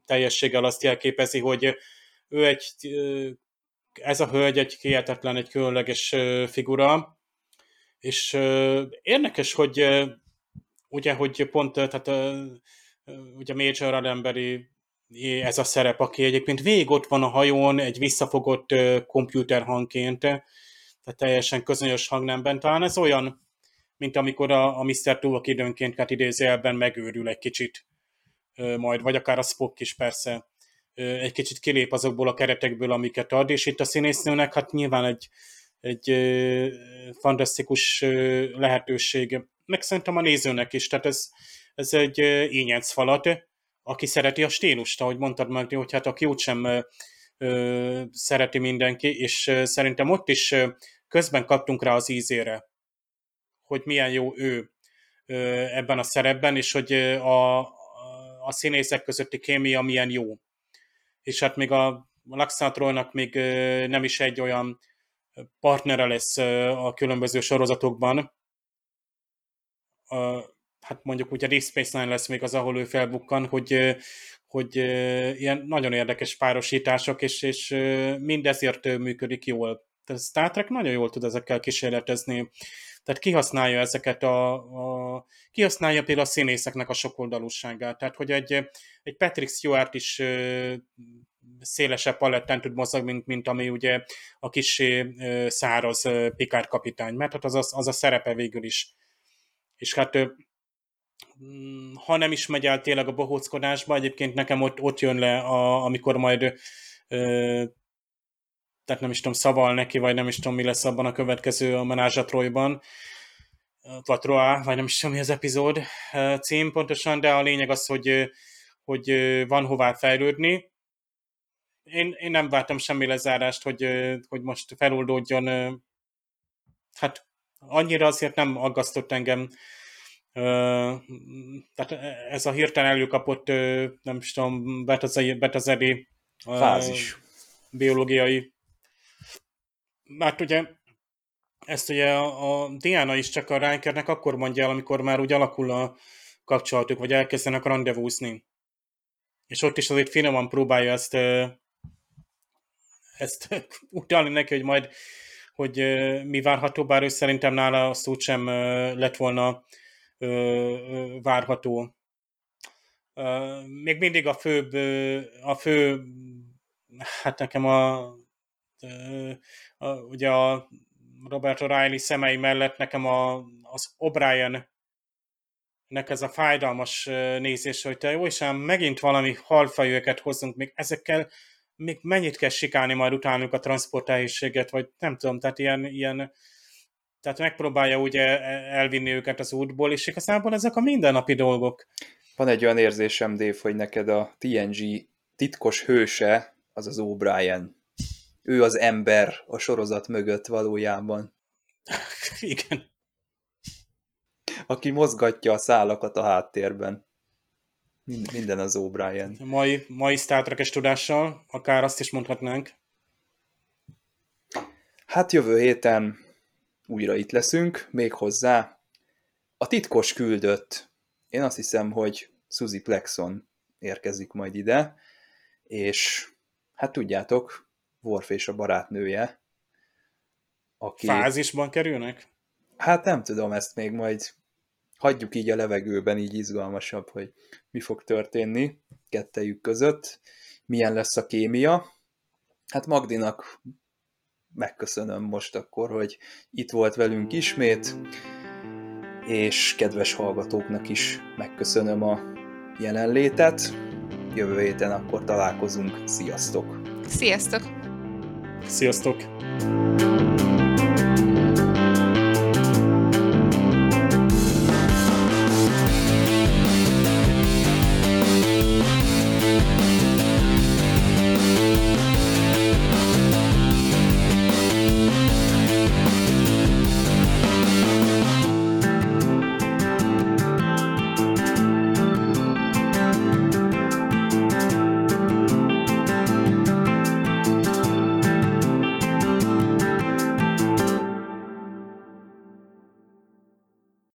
teljességgel azt jelképezi, hogy ő egy, ez a hölgy egy hihetetlen, egy különleges figura, és érdekes, hogy ugye, hogy pont, tehát ugye Major emberi ez a szerep, aki egyébként végig ott van a hajón, egy visszafogott komputer hangként, tehát teljesen közönyös hangnemben. Talán ez olyan, mint amikor a, a Mr. Tuvok időnként hát idézőjelben megőrül egy kicsit majd, vagy akár a Spock is persze egy kicsit kilép azokból a keretekből, amiket ad, és itt a színésznőnek hát nyilván egy, egy fantasztikus lehetőség, meg szerintem a nézőnek is, tehát ez, ez egy ínyenc falat, aki szereti a stílust, ahogy mondtad meg, hogy hát a kiút sem ö, szereti mindenki, és szerintem ott is közben kaptunk rá az ízére, hogy milyen jó ő ebben a szerepben, és hogy a, a színészek közötti kémia milyen jó. És hát még a Laxatrolnak még nem is egy olyan partnere lesz a különböző sorozatokban. Hát mondjuk úgy a Deep Space Nine lesz még az, ahol ő felbukkan, hogy, hogy ilyen nagyon érdekes párosítások, és, és mindezért működik jól. Tehát Star Trek nagyon jól tud ezekkel kísérletezni. Tehát kihasználja ezeket a, a kihasználja például a színészeknek a sokoldalúságát. Tehát, hogy egy, egy Patrick Stewart is szélesebb palettán tud mozogni, mint, mint ami ugye a kis száraz Picard kapitány, mert hát az, a, az a szerepe végül is. És hát mm, ha nem is megy el tényleg a bohóckodásba, egyébként nekem ott, ott jön le, a, amikor majd tehát nem is tudom, szaval neki, vagy nem is tudom, mi lesz abban a következő a menázsatrojban, vagy Troá, vagy nem is tudom, mi az epizód cím pontosan, de a lényeg az, hogy, hogy van hová fejlődni. Én, én nem vártam semmi lezárást, hogy, hogy most feloldódjon. Hát annyira azért nem aggasztott engem. Tehát ez a hirtelen előkapott, nem is tudom, betazeri fázis biológiai mert ugye ezt ugye a, a Diana is csak a Ryankernek akkor mondja el, amikor már úgy alakul a kapcsolatuk, vagy elkezdenek rendezvúzni. És ott is azért finoman próbálja ezt, ezt [laughs] utalni neki, hogy majd hogy mi várható, bár ő szerintem nála úgy sem lett volna várható. Még mindig a főbb, a fő, hát nekem a a, ugye a Robert O'Reilly szemei mellett nekem a, az O'Brien nek ez a fájdalmas nézés, hogy te jó, és megint valami halfajőket hozzunk, még ezekkel még mennyit kell sikálni majd utánuk a transportálhészséget, vagy nem tudom, tehát ilyen, ilyen tehát megpróbálja ugye elvinni őket az útból, és igazából ezek a mindennapi dolgok. Van egy olyan érzésem, Dave, hogy neked a TNG titkos hőse az az O'Brien ő az ember a sorozat mögött valójában. [laughs] Igen. Aki mozgatja a szálakat a háttérben. Minden az O'Brien. Mai, mai Star Trek-es tudással, akár azt is mondhatnánk. Hát jövő héten újra itt leszünk, még hozzá a titkos küldött. Én azt hiszem, hogy Suzy Plexon érkezik majd ide, és hát tudjátok, Worf és a barátnője. Aki... Fázisban kerülnek? Hát nem tudom, ezt még majd hagyjuk így a levegőben, így izgalmasabb, hogy mi fog történni kettejük között, milyen lesz a kémia. Hát Magdinak megköszönöm most akkor, hogy itt volt velünk ismét, és kedves hallgatóknak is megköszönöm a jelenlétet. Jövő héten akkor találkozunk. Sziasztok! Sziasztok! Sziasztok!